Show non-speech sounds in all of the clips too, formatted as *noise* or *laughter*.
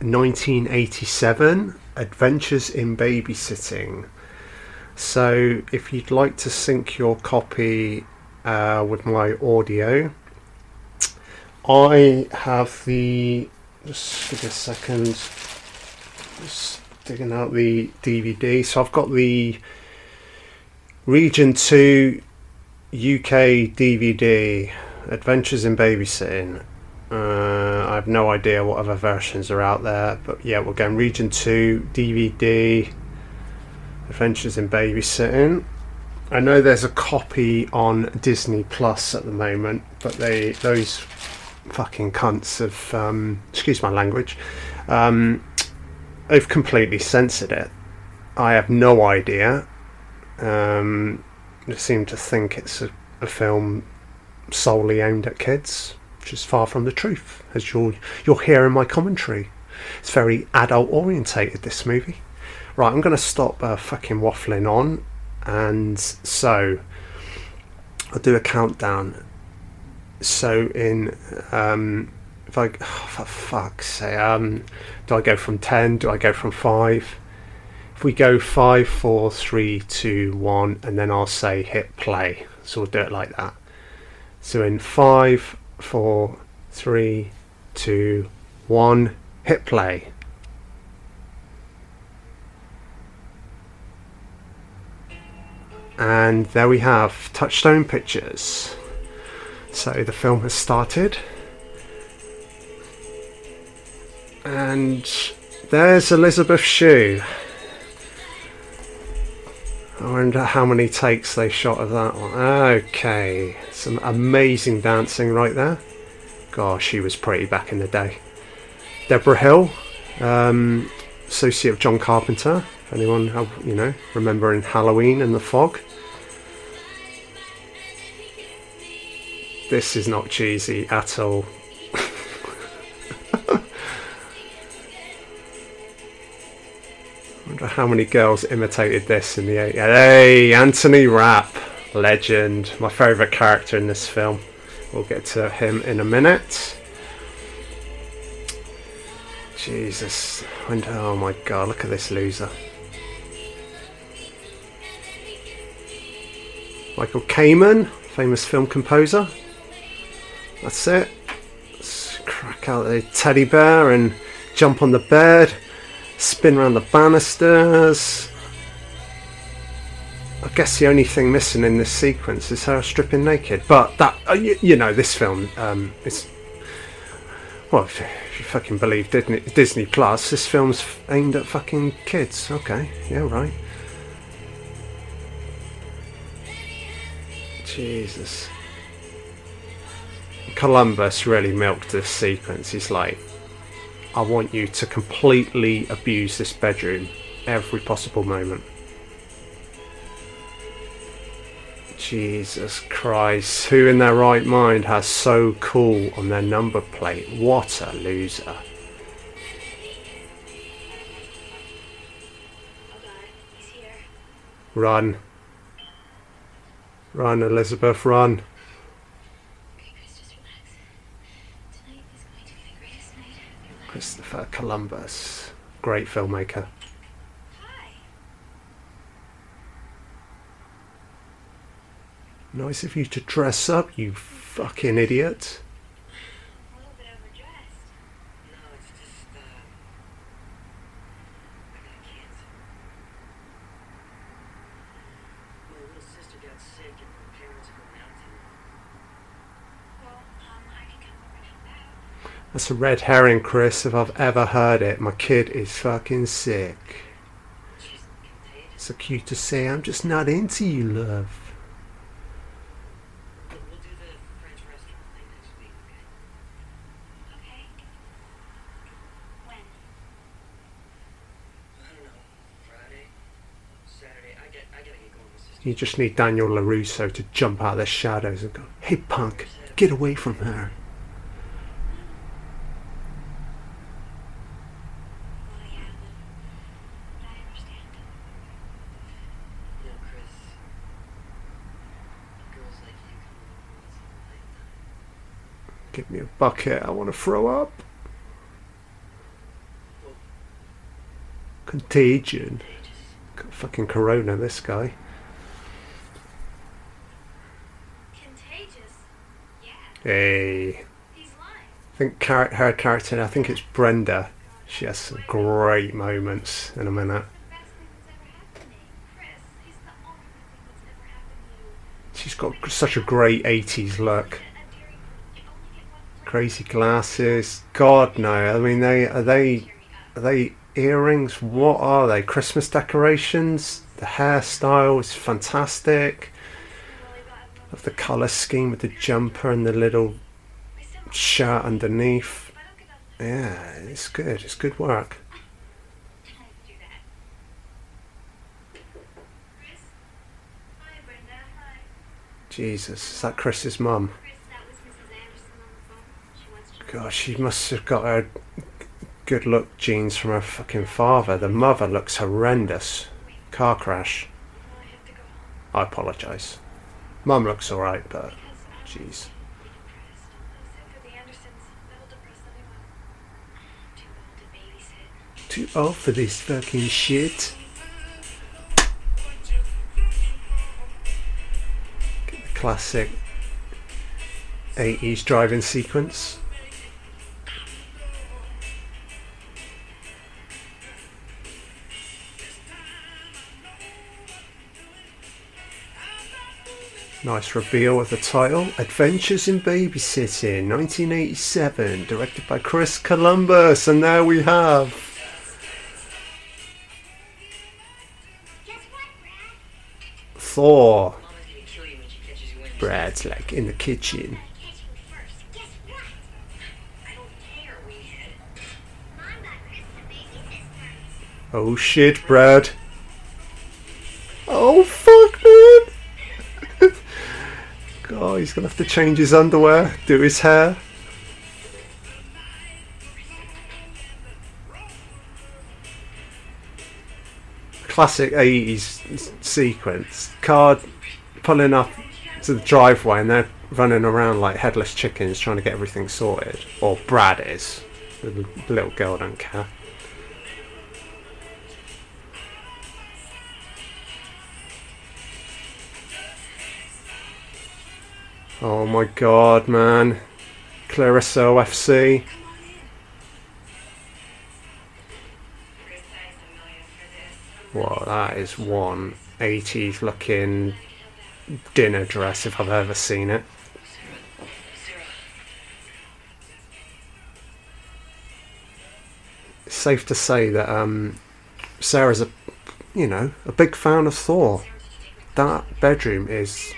1987 Adventures in Babysitting. So, if you'd like to sync your copy uh, with my audio, I have the. Just give a second. Just digging out the DVD. So, I've got the Region 2 UK DVD Adventures in Babysitting. Uh, I have no idea what other versions are out there, but yeah, we're going Region 2 DVD Adventures in Babysitting. I know there's a copy on Disney Plus at the moment, but they those fucking cunts have um, excuse my language. Um, they've completely censored it. I have no idea. Um, they seem to think it's a, a film solely aimed at kids, which is far from the truth, as you'll you'll hear in my commentary. It's very adult orientated. This movie. Right, I'm going to stop uh, fucking waffling on, and so I'll do a countdown. So in um, if I oh, for fuck's sake, um, do I go from ten? Do I go from five? If we go five, four, three, two, one, and then I'll say hit play. So we'll do it like that. So in five, four, three, two, one, hit play. And there we have Touchstone Pictures. So the film has started. And there's Elisabeth Shue. I wonder how many takes they shot of that one. Okay, some amazing dancing right there. Gosh, she was pretty back in the day. Deborah Hill, um, associate of John Carpenter. If anyone, you know, remembering Halloween and the fog. This is not cheesy at all. Wonder how many girls imitated this in the 80s. Hey, Anthony Rapp, legend, my favourite character in this film. We'll get to him in a minute. Jesus. Oh my god, look at this loser. Michael Kamen, famous film composer. That's it. Let's crack out the teddy bear and jump on the bed, spin around the banisters. I guess the only thing missing in this sequence is her stripping naked. But that, uh, you, you, know, this film um, is. Well, if, if you fucking believe Disney, Disney Plus, this film's aimed at fucking kids. Okay, yeah, right. Jesus. Columbus really milked this sequence. He's like, I want you to completely abuse this bedroom every possible moment. Jesus Christ, who in their right mind has so cool on their number plate? What a loser. Run. Run, Elisabeth, run. Christopher Columbus, great filmmaker. Nice of you to dress up, you fucking idiot. That's a red herring, Chris, if I've ever heard it. My kid is fucking sick. So cute to say, I'm just not into you, love. You just need Daniel LaRusso to jump out of the shadows and go, hey punk, get away from her. Give me a bucket, I want to throw up. Contagion. Got fucking corona, this guy. Contagious. Yeah, Hey. he's. I think her character, I think it's Brenda. She has some great moments in a minute. The best thing that's ever happened to me. Chris, he's the only good thing that's ever happened to you. She's got such a great 80s look. And dearie, you only get one friend. Crazy glasses. God no. I mean, they are they are they earrings? What are they? Christmas decorations. The hairstyle is fantastic. Of the color scheme with the jumper and the little shirt underneath. Yeah, it's good. It's good work. Jesus, is that Chris's mum? Chris, that was Mrs. Anderson on the phone. She wants to know. God, she must have got her good look genes from her fucking father. The mother looks horrendous. Car crash. I apologise. Mum looks alright, but jeez. Too old. For this fucking shit. Classic 80s driving sequence. Nice reveal of the title Adventures in Babysitting 1987, directed by Chris Columbus. And there we have? Thor. Brad's like in the kitchen. Oh shit, first. He's gonna have to change his underwear, do his hair. Classic 80s sequence. Car pulling up to the driveway and they're running around like headless chickens trying to get everything sorted. Or Brad is. The little girl don't care. Oh my god, man. Clarissa this. Well, that is one 80s looking dinner dress if I've ever seen it. Safe to say that um, Sarah's a, you know, a big fan of Thor. That bedroom is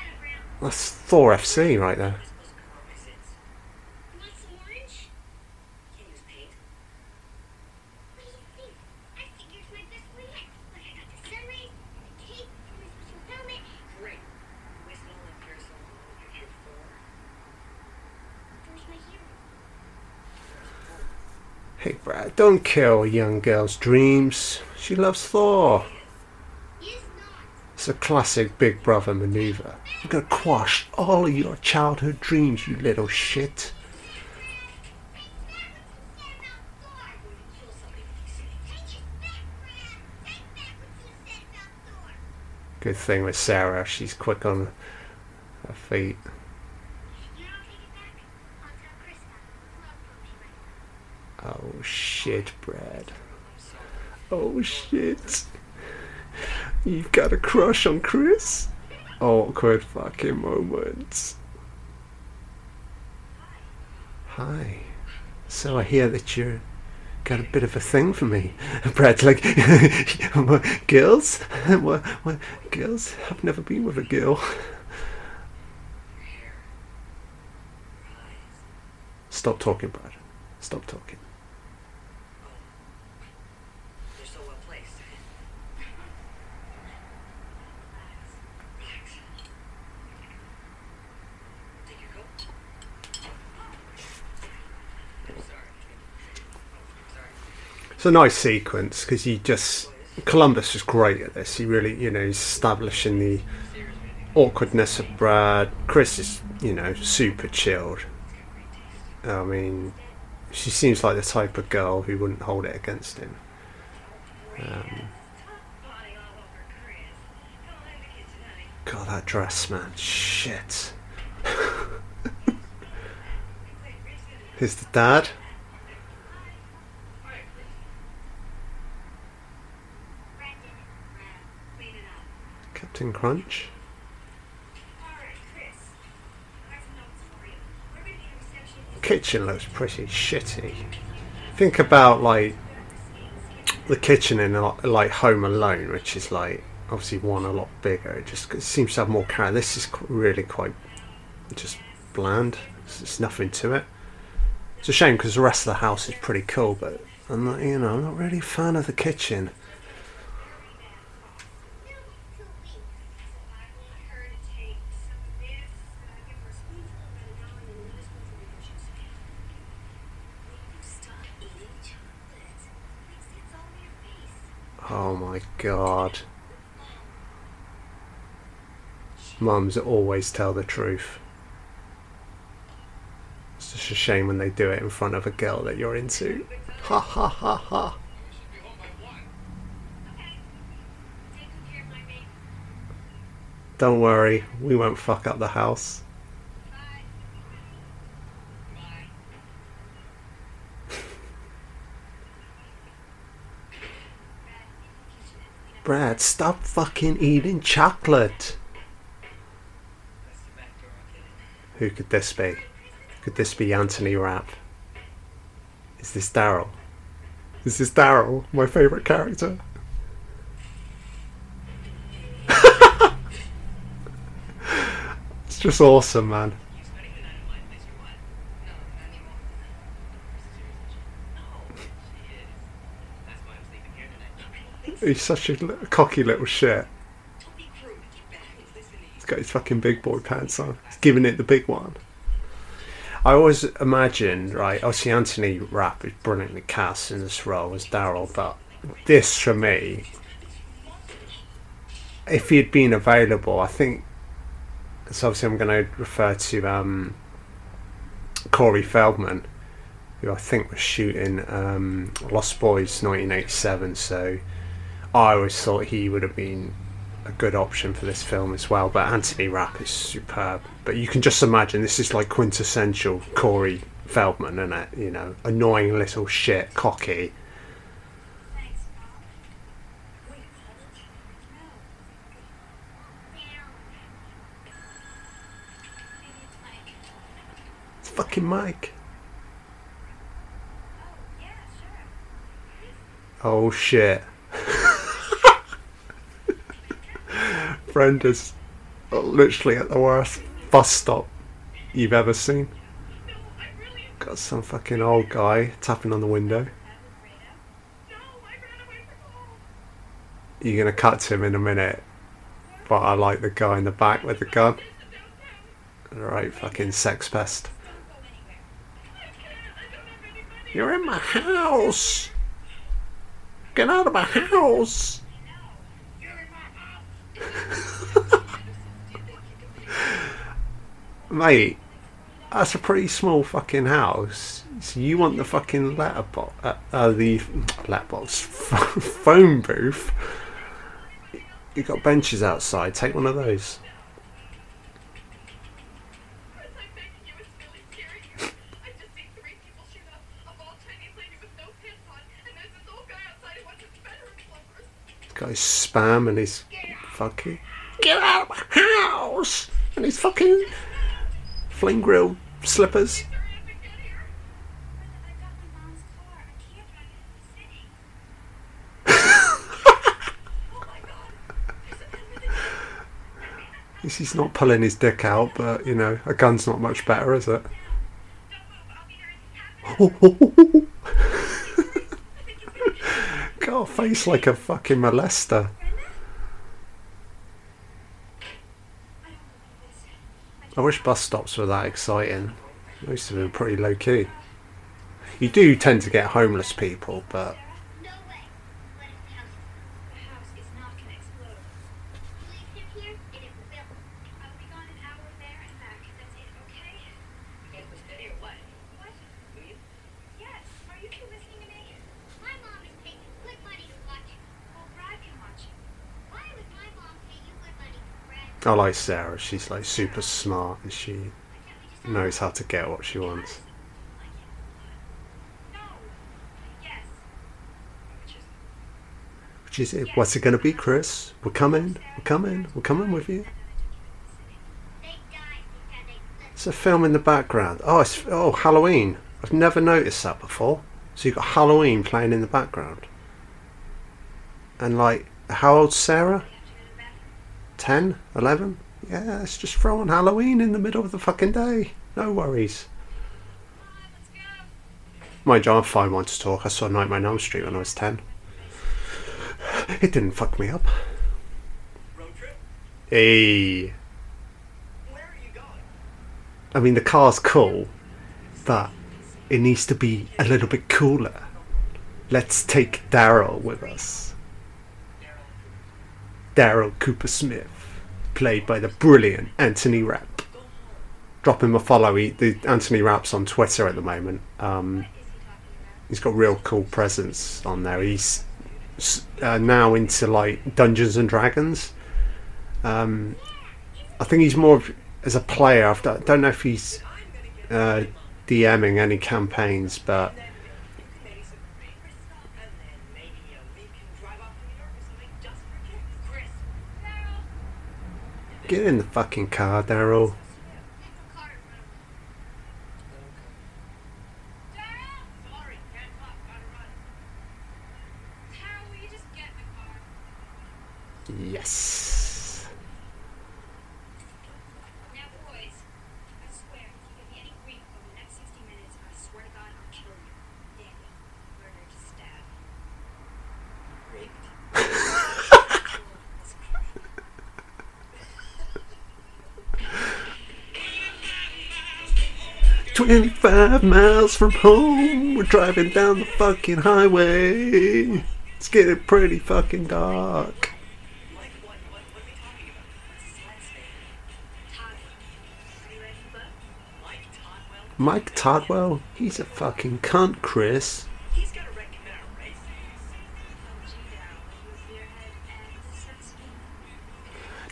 that's Thor FC right there. Hey Brad, don't kill a young girl's dreams. She loves Thor. It's a classic Big Brother maneuver. I'm gonna quash all of your childhood dreams, you little shit. Kill somebody when you see it. Take it back, Brad. Take back what you said about Thor. Good thing with Sarah, she's quick on her feet. You don't take it back. I'll tell Chris about it. Love for me right Oh shit, Brad. Oh shit. You've got a crush on Chris? Awkward fucking moments. Hi. So I hear that you're got a bit of a thing for me. *laughs* Brad's like, *laughs* girls? *laughs* What, what, girls? I've never been with a girl. Stop talking, Brad. Stop talking. They're so well placed. Relax. Take your coat. I'm sorry. Sorry. It's a nice sequence because he just Columbus is great at this. He really, you know, he's establishing the awkwardness of Brad. Chris is, you know, super chilled. I mean, she seems like the type of girl who wouldn't hold it against him. Um. God, that dress, man. Shit. *laughs* Here's the dad. All right, Chris. Brad did it. Brad, clean it up. Captain Crunch. All right, Chris. I have some notes for you. We're gonna get a reception. Kitchen looks pretty shitty. Think about like the kitchen in like Home Alone, which is like obviously one a lot bigger. It just it seems to have more character. This is really quite just bland. There's nothing to it. It's a shame because the rest of the house is pretty cool, but I'm not, you know, I'm not really a fan of the kitchen. No, two weeks. I want her to take some of this, uh, give her a spoonful of it now, and then another spoonful of juice. Will you stop eating chocolate? Makes it all over your face. Oh my god. Mums always tell the truth. It's just a shame when they do it in front of a girl that you're into. Ha ha ha ha. Don't worry, we won't fuck up the house. Brad, stop fucking eating chocolate. Who could this be? Could this be Anthony Rapp? Is this Daryl? Is this Daryl, my favourite character? *laughs* it's just awesome, man. You spending the night at my place or what? No, not anymore. No, she is. That's why I'm sleeping here tonight. He's such a cocky little shit. He's got his fucking big boy pants on. He's giving it the big one. I always imagine, right? Obviously, Anthony Rapp is brilliantly cast in this role as Daryl, but this for me, if he had been available, I think. So obviously, I'm going to refer to um, Corey Feldman, who I think was shooting um, Lost Boys 1987. So I always thought he would have been a good option for this film as well. But Anthony Rapp is superb. But you can just imagine this is like quintessential Corey Feldman, isn't it? You know, annoying little shit, cocky. Thanks, Mom. Wait, college? No. Maybe it's Mike. It's fucking Mike. Oh, yeah, sure. is literally at the worst bus stop you've ever seen. Got some fucking old guy tapping on the window. You're gonna cut to him in a minute. But I like the guy in the back with the gun. Right, fucking sex pest. You're in my house! Get out of my house! You're in my house. *laughs* Mate, that's a pretty small fucking house. So you want the fucking letterbox, uh, uh, the letterbox *laughs* phone booth? You got benches outside. Take one of those. Chris, I'm begging you, it's really scary here. I just seen three people shoot up a bald Chinese lady with no pants on, and there's this old guy outside who wants his bedroom slippers. Got his spam and his fucking get out of my house and his fucking flame grill slippers. *laughs* He's not pulling his dick out, but you know, a gun's not much better, is it? *laughs* Got a face like a fucking molester. I wish bus stops were that exciting. Most of them are pretty low key. You do tend to get homeless people, but No way. What if the house The house is not gonna explode. Please live here, and it will. I'll be gone an hour there and back. That's it, okay? You guys will stay or what? What? Will you? Yes. Are you two listening to me? My mom is paying good money to watch I like Sarah. She's like super smart and she knows how to get what she wants. Which is it? What's it going to be, Chris? We're coming. We're coming. We're coming with you. It's a film in the background. Oh, it's oh Halloween. I've never noticed that before. So you've got Halloween playing in the background. And like, how old's Sarah? 10? 11? Yeah, let's just throw on Halloween in the middle of the fucking day. No worries. let's go. Mind you, I'm fine one to talk. I saw Nightmare on Elm Street when I was 10. It didn't fuck me up. Road trip? Hey. Where are you going? I mean, the car's cool, but it needs to be a little bit cooler. Let's take Daryl with us. Daryl Coopersmith, played by the brilliant Anthony Rapp. Drop him a follow. He, the Anthony Rapp's on Twitter at the moment. Um, he's got real cool presence on there. He's uh, now into like Dungeons and Dragons. Um, I think he's more of, as a player. I don't know if he's uh, DMing any campaigns, but Maybe some favorite stuff, and then maybe uh, we can drive off to New York or something just for kicks. Chris, Daryl. Get in the fucking car, Daryl. There's 25 miles from home. We're driving down the fucking highway. It's getting pretty fucking dark. Mike Todwell? He's a fucking cunt, Chris.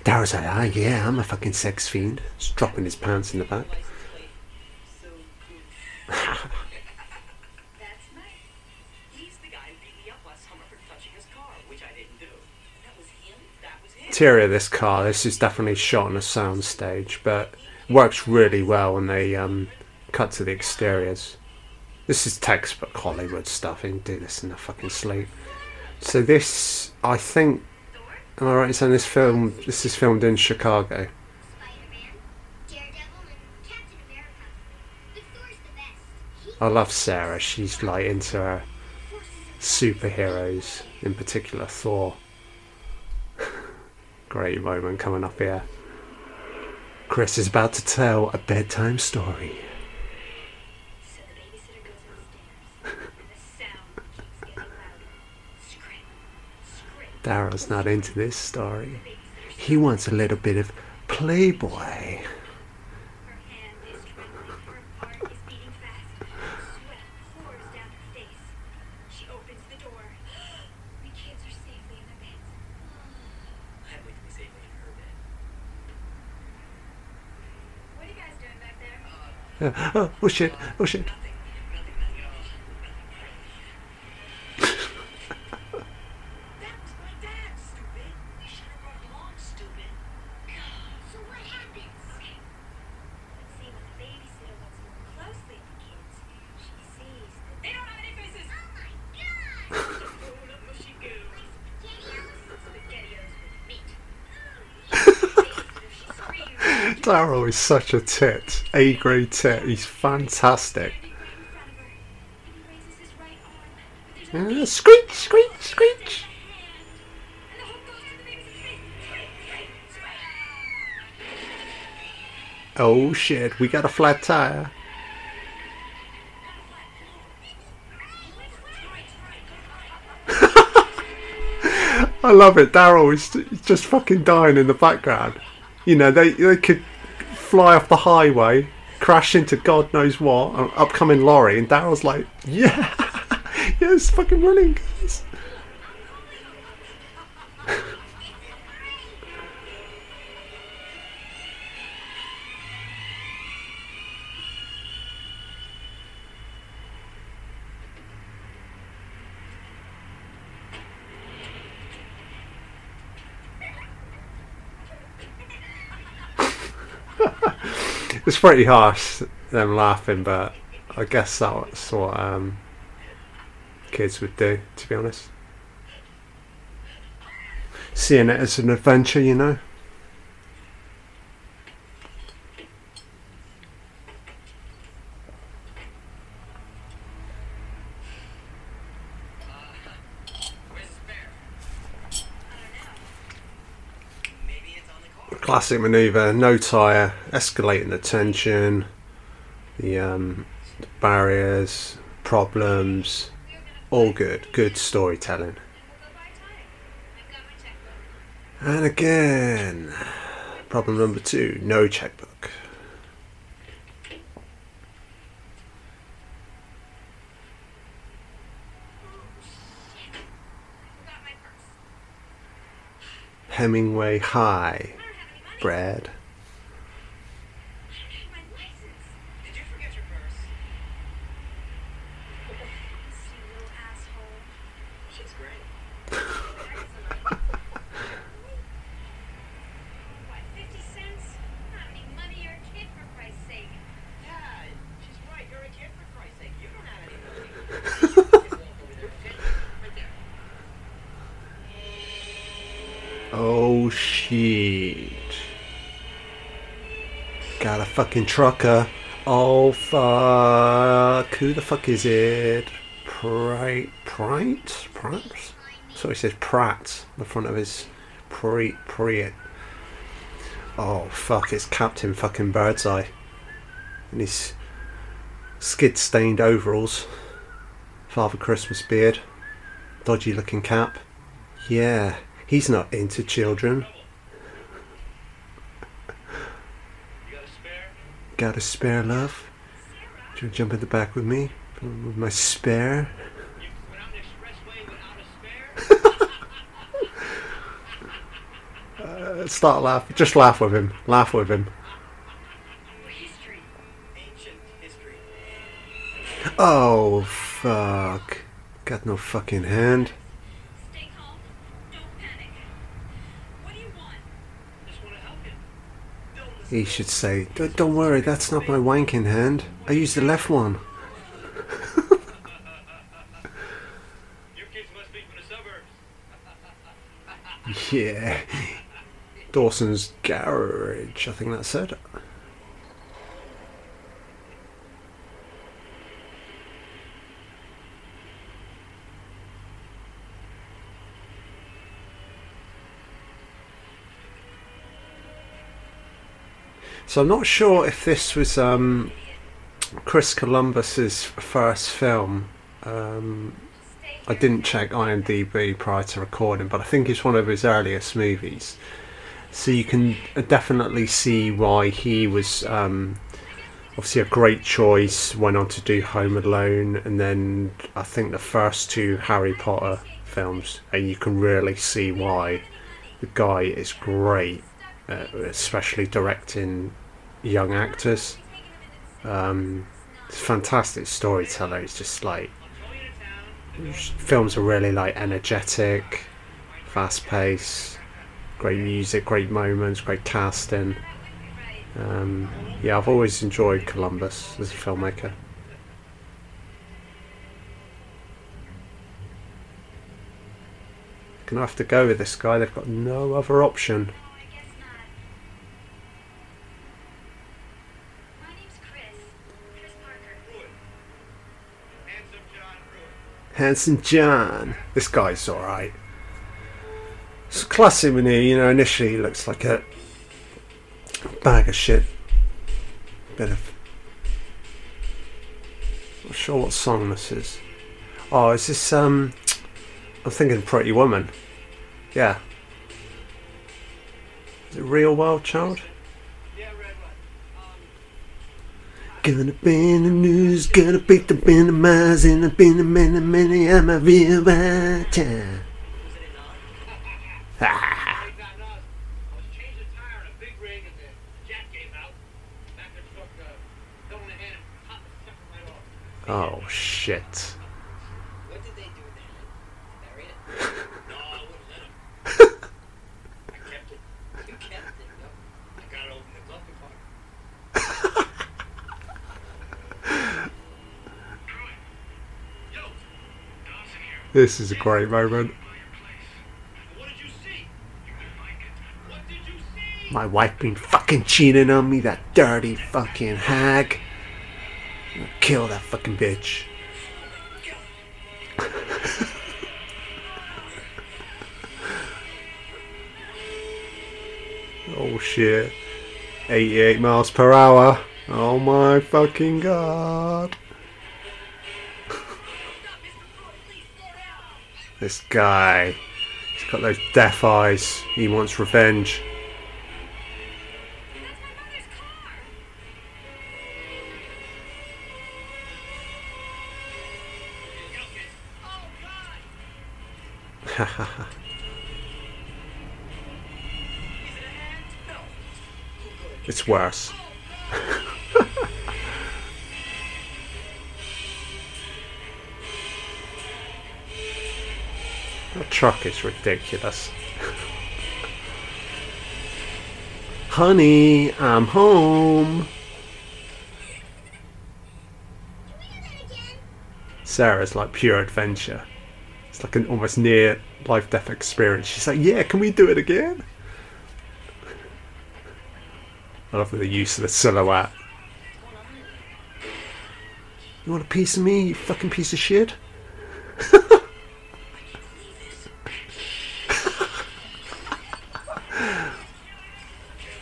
Dara's like, ah, yeah, I'm a fucking sex fiend. Just dropping his pants in the back. That's Mike. He's the guy who beat me up last summer for touching his car, which I didn't do. That was him? That was him? Interior of this car, this is definitely shot on a sound stage, but works really well when they um, cut to the exteriors. This is textbook Hollywood stuff. You can do this in the fucking sleep. So this, I think, am I right in saying this film? This is filmed in Chicago. Spider-Man, Daredevil, and Captain America. But Thor's the best. He I love Sarah. She's like into her superheroes, in particular Thor. *laughs* Great moment coming up here. Chris is about to tell a bedtime story. Daryl's not into this story. He wants a little bit of Playboy. Her hand is trembling, her heart is beating fast. Sweat pours down her face. She opens the door. The kids are safely in their beds. I'd wait to be safely in her bed. What are you guys doing back there? Uh, oh, shit, oh shit. Nothing. Nothing. Nothing at all. that was my dad, stupid. We should have brought him along, stupid. So what happens? Let's see what the babysitter looks more closely at the kids. She sees that they don't have any faces. Oh my god! Oh, the mushy goo. Spaghettios. Spaghettios with meat. Babysitter, she screams. Daryl is such a tit. A grade tit. He's fantastic. Uh, screech, screech, screech. Oh shit, we got a flat tire. *laughs* I love it. Daryl is just fucking dying in the background. You know, they they could fly off the highway, crash into God knows what, an upcoming lorry, and Daryl's like, yeah, *laughs* yeah, it's fucking running, guys. It's pretty harsh them laughing, but I guess that's what um, kids would do. To be honest, seeing it as an adventure, you know. Where's the spare? Maybe it's on the car. Classic maneuver, no tire, escalating the tension, the, um, the barriers, problems, all good. Good storytelling. And again, problem number two, no checkbook. Hemingway High, Brad. Did you forget your purse? She's great. What, 50 cents? Not any money or a kid, for Christ's sake. Yeah, she's right. You're a kid for Christ's sake. You don't have any money. Walk over there, okay? Right there. Oh shit. Got a fucking trucker. Oh fuck. Who the fuck is it? Prite. Prite? Pratt? So he says Pratt. The front of his pre pre Oh fuck, it's Captain fucking Birdseye. In his skid stained overalls. Father Christmas beard. Dodgy looking cap. Yeah, he's not into children. You got a spare? Got a spare love? Do you jump in the back with me? With my spare? *laughs* Uh, start laugh. Just laugh with him. Laugh with him. Oh, fuck. Got no fucking hand. Stay calm. Don't panic. What do you want? Just want to help you. Don't listen. He should say, "D- Don't worry, that's not my wanking hand. I used the left one. *laughs* Yeah. Dawson's Garage, I think that's it. So I'm not sure if this was um, Chris Columbus's first film. Um, I didn't check IMDb prior to recording, but I think it's one of his earliest movies. So you can definitely see why he was um, obviously a great choice. Went on to do Home Alone, and then I think the first two Harry Potter films, and you can really see why the guy is great, uh, especially directing young actors. Um, it's fantastic storyteller. It's just like films are really like energetic, fast paced, great music, great moments, great casting. Um, yeah, I've always enjoyed Columbus as a filmmaker. Gonna have to go with this guy. They've got no other option. No, I guess not. My name's Chris. Chris Parker. Handsome John Pruitt. Handsome John. This guy's alright. It's classic when he, you know, initially he looks like a bag of shit. Bit of. Not sure what song this is. Oh, is this, um. I'm thinking Pretty Woman. Yeah. Is it Real Wild Child? Yeah, Red One. Um, Gonna be in the news, gonna beat the miles, and I've been a many, many, I'm a real wild child. Ain't not us. I was changing a tire in a big rig and the jack gave out. Back the truck, uh, fell in the hand and popped the sucker right off. Oh shit. What did they do then? Bury it? No, I wouldn't let him. I kept it. You kept it, no? I got it over in the glove compartment. This is a great moment. My wife been fucking cheating on me, that dirty fucking hag. I'll kill that fucking bitch. *laughs* oh shit. 88 miles per hour. Oh my fucking god. This guy. He's got those deaf eyes. He wants revenge. *laughs* It's worse. The truck is ridiculous. Honey, I'm home. Sarah's like pure adventure. It's like an almost near life death experience. She's like, Yeah, can we do it again? I love the use of the silhouette. You want a piece of me, you fucking piece of shit? *laughs*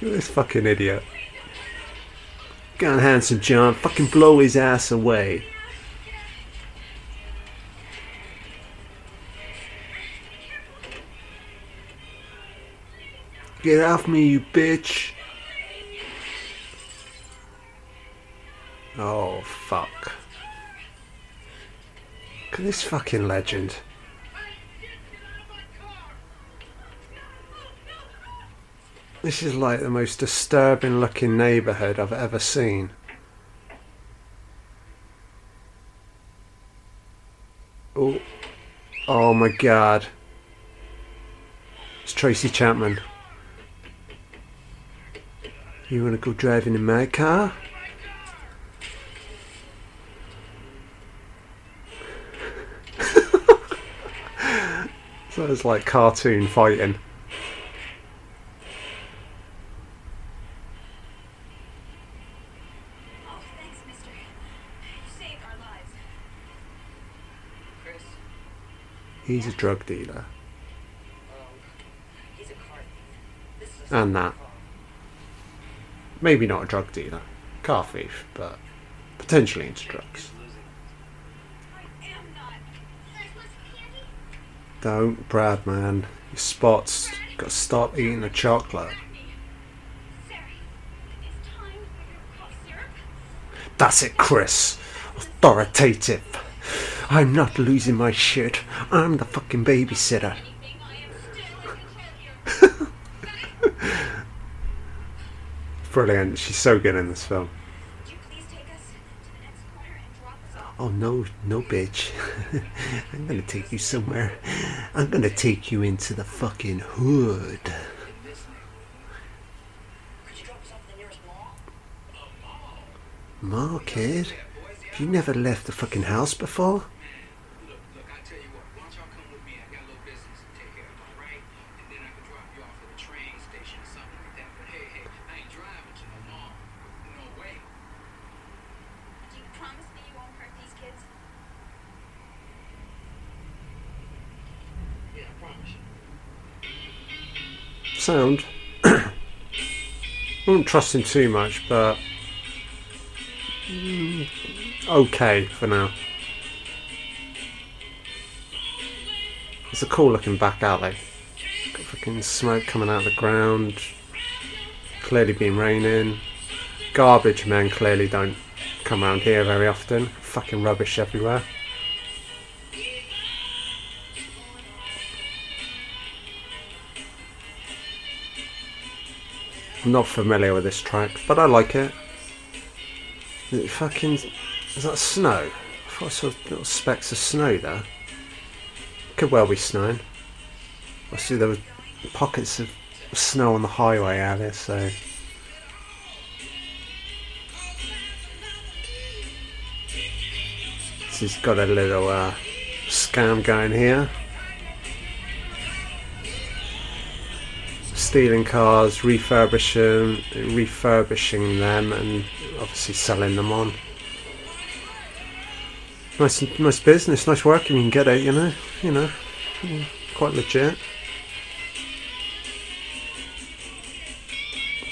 At this fucking idiot. Go on, handsome John, fucking blow his ass away. Get off me, you bitch. Oh, fuck. Look at this fucking legend. This is like the most disturbing looking neighbourhood I've ever seen. Oh, oh my god. It's Tracy Chapman. You wanna go driving in my car? *laughs* so it's like cartoon fighting. He's a drug dealer. he's a car thief. This is a And that. Maybe not a drug dealer. Car thief, but potentially into drugs. He's losing. I am not. Guys, want some candy? Don't, Brad, man. Your spots. Gotta stop eating the chocolate. Sarah, it's time for your cough syrup. That's it, Chris. Authoritative. I'm not losing my shit. I'm the fucking babysitter. Anything, I am still in control here. Brilliant. She's so good in this film. Would you please take us to the next corner and drop us off? Oh no, no, bitch. *laughs* I'm gonna take you somewhere. I'm gonna take you into the fucking hood. In. Could you drop us off at the nearest mall? Ma, kid, have you never left the fucking house before? Look, look, I tell you what, why don't y'all come with me? I got a little business to take care of, all right? And then I can drop you off at the train station or something like that. But hey, hey, I ain't driving to no mall. No way. Do you promise me you won't hurt these kids? Yeah, I promise you. Sound. *coughs* I wouldn't trust him too much, but mm, okay for now. It's a cool looking back alley. Got fucking smoke coming out of the ground. Clearly been raining. Garbage men clearly don't come around here very often. Fucking rubbish everywhere. Not familiar with this track, but I like it. Is it fucking. Is that snow? I thought I saw little specks of snow there. Could well be snowing. I see there were pockets of snow on the highway out there, so. She's got a little uh, scam going here. Stealing cars, refurbishing, refurbishing them, and obviously selling them on. Nice, nice business, nice work. You can get it, you know, you know, quite legit.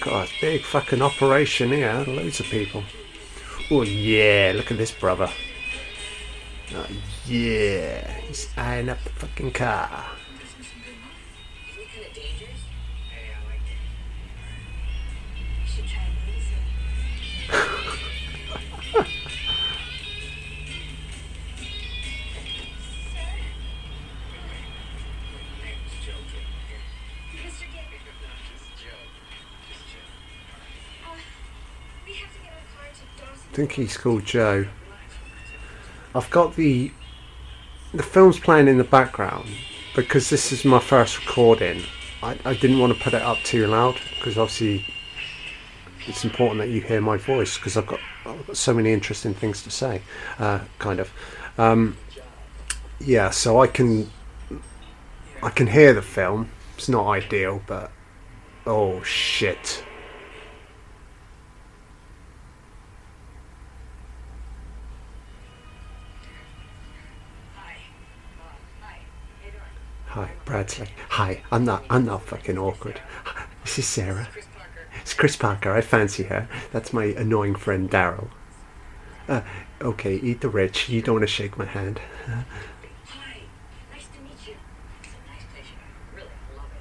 God, big fucking operation here. Loads of people. Oh yeah, look at this brother. Oh, yeah, he's eyeing up the fucking car. I think he's called Joe. I've got the the film's playing in the background because this is my first recording. I, I didn't want to put it up too loud because obviously it's important that you hear my voice because I've got, so many interesting things to say, uh, kind of. Um, yeah, so I can I can hear the film. It's not ideal, but oh shit. Hi, Bradley. Hi, I'm not I'm not fucking awkward. This is Sarah. It's Chris Parker. I fancy her. That's my annoying friend Daryl. Uh, okay, eat the rich. You don't want to shake my hand. Hi. Nice to meet you. It's a nice place. I love it.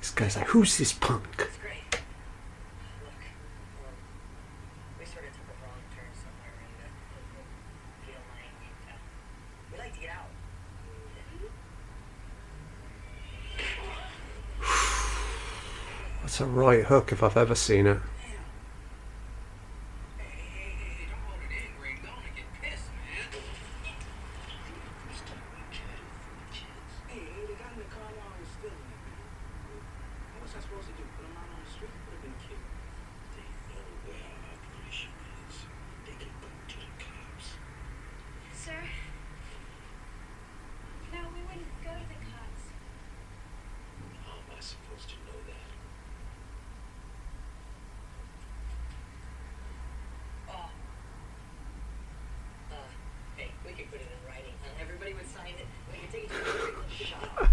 This guy's like, who's this punk? It's great. Look, um, we sort of took a wrong turn somewhere, and uh, if you don't mind, we'd, uh, we'd like to get out. That's a right hook if I've ever seen it. Hey, hey, hey, don't hold it in, Ray. Don't wanna get pissed, man. Hey, the guy in the car while I was stealing it, man. What was I supposed to do? Put him out on the street? Would have been killed. They know where our operation is. They can go to the cops. Sir? No, we wouldn't go to the cops. How am I supposed to know that? Oh. Uh, hey, we could put it in writing. Uh, everybody would sign it. We could take it to the great shop.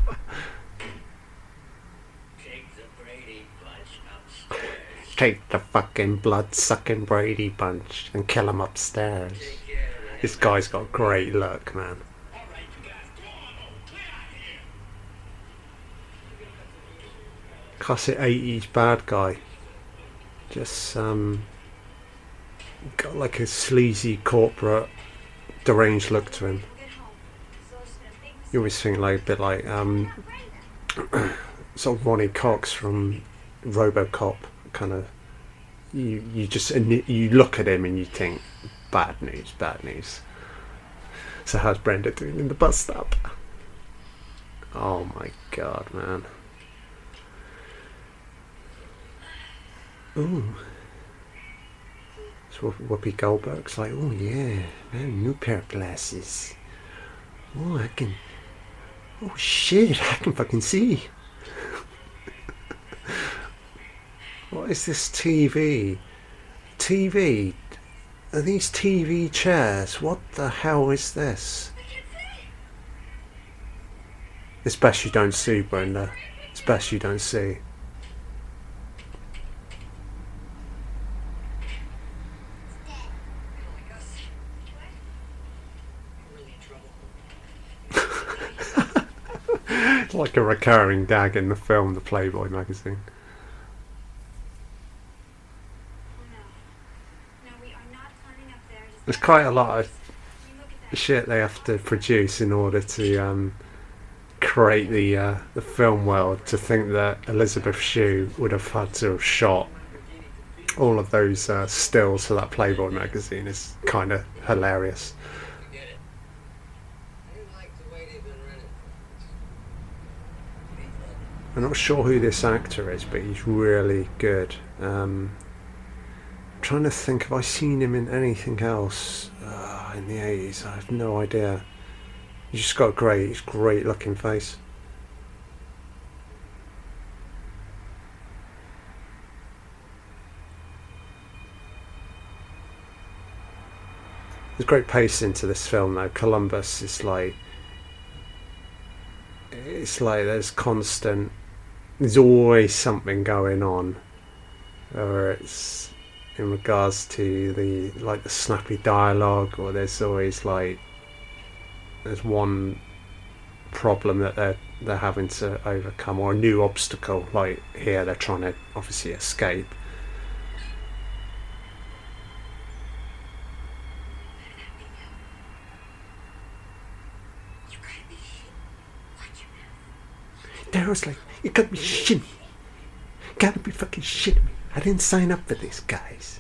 Take the Brady bunch upstairs. Take blood sucking Brady bunch and kill him upstairs. This guy's got great look, man. Classic 80s bad guy. Just, um. Got like a sleazy corporate deranged look to him. You always think like a bit like, um. *clears throat* sort of Ronny Cox from Robocop, kind of. You you just you look at him and you think, bad news, bad news. So how's Brenda doing in the bus stop? Oh my god, man. Ooh. So Whoopi Goldberg's like, oh yeah, man, new pair of glasses. Oh, I can. Oh shit, I can fucking see. What is this TV? TV? Are these TV chairs? What the hell is this? It's best you don't see, Brenda. It's best you don't see. *laughs* Like a recurring gag in the film, the Playboy magazine. Oh no. No, we are not climbing up there. Just There's quite a lot of shit they have to produce in order to um, create the uh, the film world. To think that Elisabeth Shue would have had to have shot all of those uh, stills for that Playboy magazine is kind of hilarious. I'm not sure who this actor is, but he's really good. Um, trying to think, have I seen him in anything else uh, in the 80s? I have no idea. He's just got a great, great looking face. There's great pace into this film though. Columbus is like it's like there's constant there's always something going on. Or it's in regards to the like the snappy dialogue or there's always like there's one problem that they're they're having to overcome or a new obstacle like here they're trying to obviously escape. Daryl's like you gotta be shitting me gotta be fucking shitting me I didn't sign up for this guys.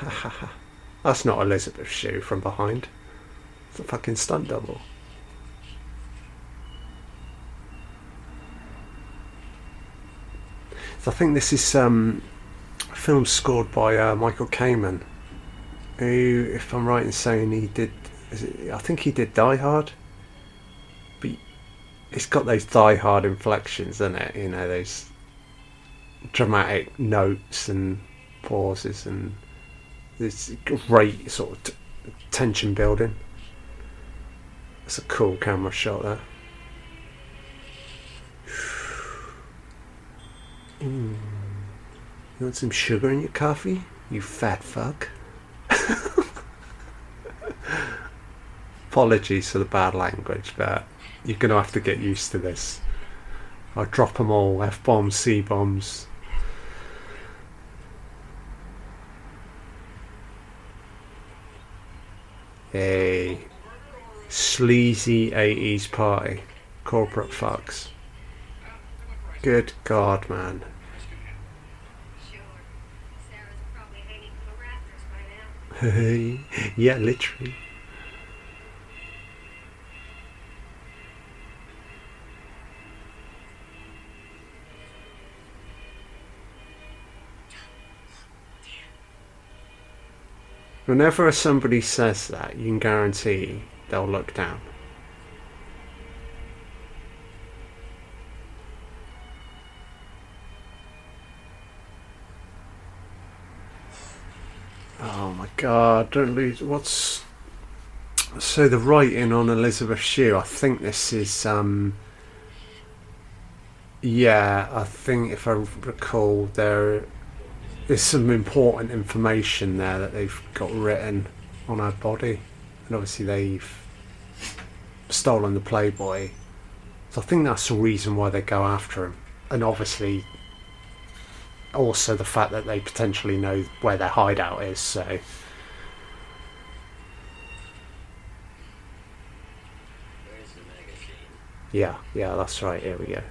*laughs* That's not Elisabeth Shue from behind. It's a fucking stunt double I think this is um, a film scored by uh, Michael Kamen, who, if I'm right in saying he did, it, I think he did Die Hard, but it's got those Die Hard inflections, isn't it? You know those dramatic notes and pauses and this great sort of t- tension building. It's a cool camera shot there. Mm. You want some sugar in your coffee? You fat fuck. Apologies for the bad language, but you're going to have to get used to this. I drop them all F bombs, C bombs. A sleazy 80s party. Corporate fucks. Good God, man. *laughs* Yeah, literally. Whenever somebody says that, you can guarantee they'll look down. Oh my god, don't lose. What's. So the writing on Elisabeth Shue, I think this is. um Yeah, I think if I recall, there is some important information there that they've got written on her body. And obviously they've stolen the Playboy. So I think that's the reason why they go after him. And obviously also the fact that they potentially know where their hideout is. So yeah, yeah, that's right. Here we go.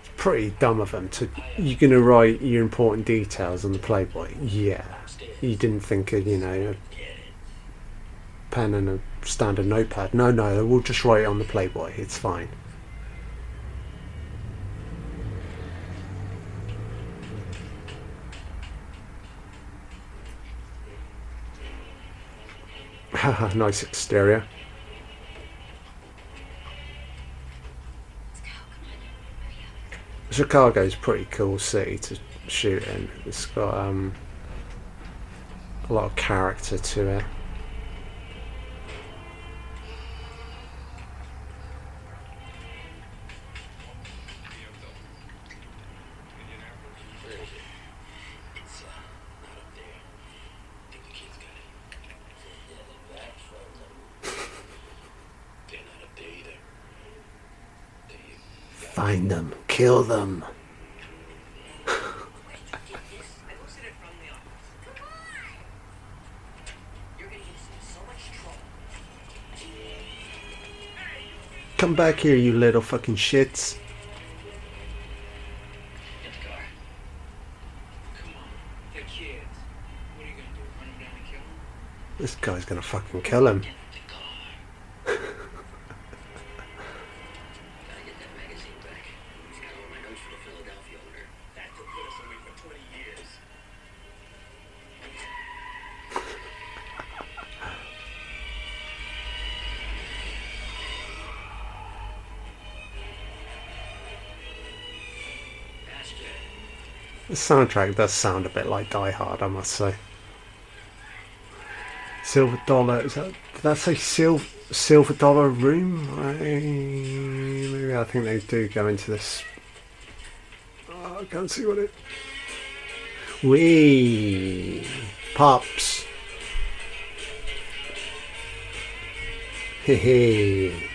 It's pretty dumb of them to. You're gonna write your important details on the Playboy. Yeah, you didn't think of you know a pen and a standard notepad. No, no, we'll just write it on the Playboy. It's fine. *laughs* nice exterior. Chicago's a pretty cool city to shoot in. It's got um, a lot of character to it. In them. Kill them. Come back here, you little fucking shits. This guy's gonna fucking kill him. Soundtrack does sound a bit like Die Hard, I must say. Silver Dollar, is that, did that say Sil- Silver Dollar Room? I, maybe I think they do go into this. Oh, I can't see what it. Wee! Pops! Hey hey!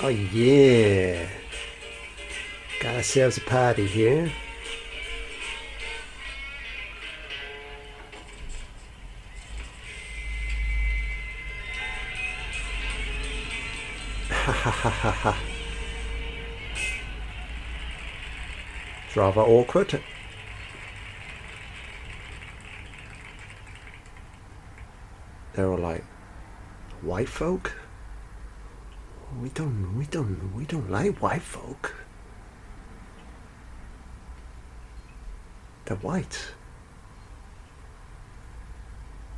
Oh yeah! Got ourselves a party here. It's rather awkward. They're all like, white folk? We don't, we don't, we don't like white folk. They're white.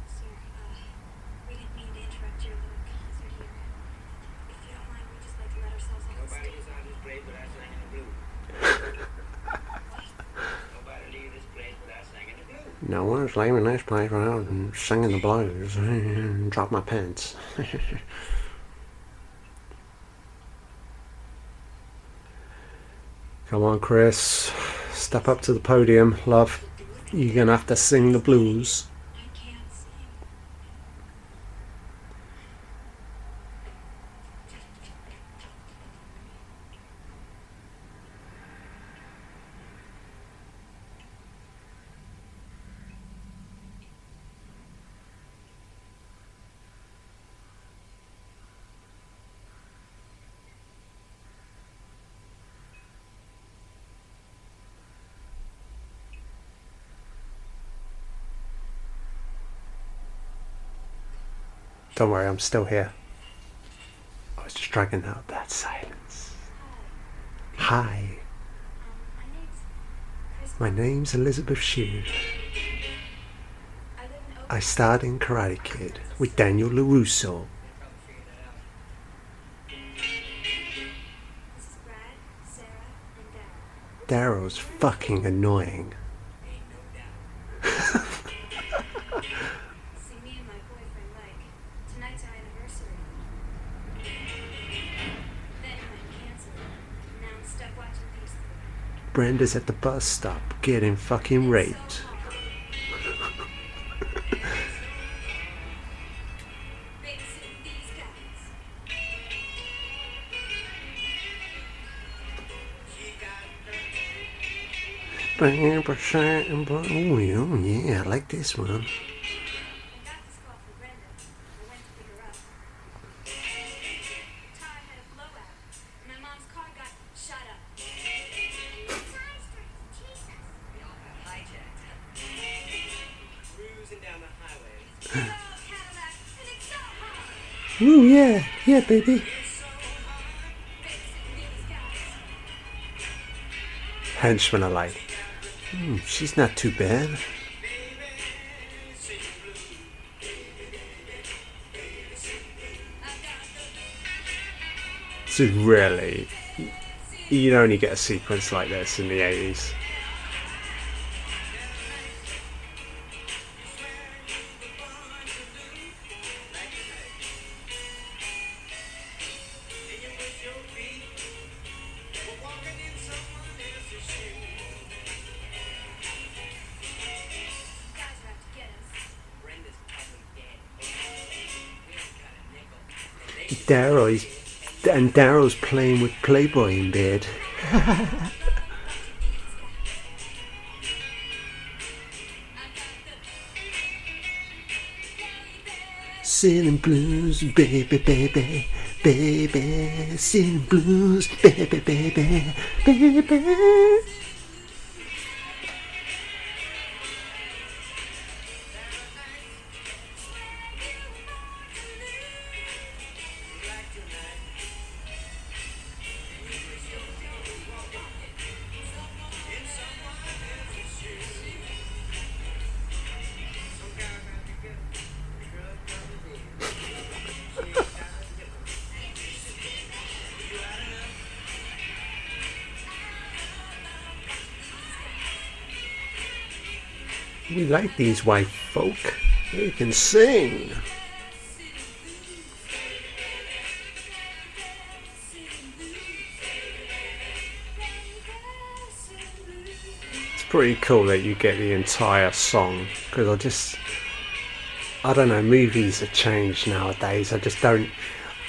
Sir, uh, we didn't mean to interrupt your little concert here. If you don't mind, we'd just like to let ourselves off the Nobody stage. was on this grave without singing the blues. Nobody leave this place without singing the one's leaving this place without singing the blues. And drop my pants. *laughs* Come on, Chris. Step up to the podium, love. You're gonna have to sing the blues. Don't worry, I'm still here. I was just dragging out that silence. Hi, my name's Elisabeth Shue. I starred in Karate Kid with Daniel LaRusso. Daryl's fucking annoying. Brenda's at the bus stop getting fucking raped. Babysitting. Oh yeah, I like this one. Yeah, baby. Henchmen are like, hmm, she's not too bad. So really. You'd only get a sequence like this in the 80s. And Daryl's playing with Playboy in bed. *laughs* Singing blues, baby, baby, baby. Singing blues, baby, baby, baby. Like these white folk. They can sing. It's pretty cool that you get the entire song because I just I don't know movies have changed nowadays I just don't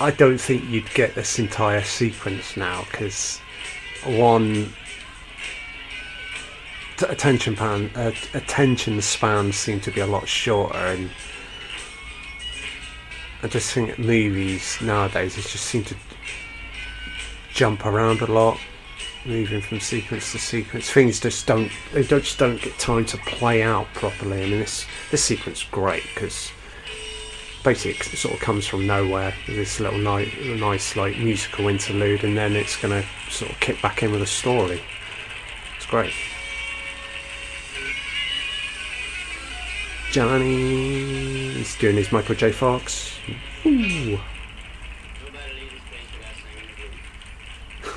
I don't think you'd get this entire sequence now because one attention span uh, attention spans seem to be a lot shorter and I just think movies nowadays just seem to jump around a lot moving from sequence to sequence. Things just don't they don't- just don't get time to play out properly. I mean this this sequence great because basically it sort of comes from nowhere this little ni- nice like musical interlude and then it's going to sort of kick back in with a story. It's great Johnny. He's doing his Michael J. Fox. Ooh. *laughs*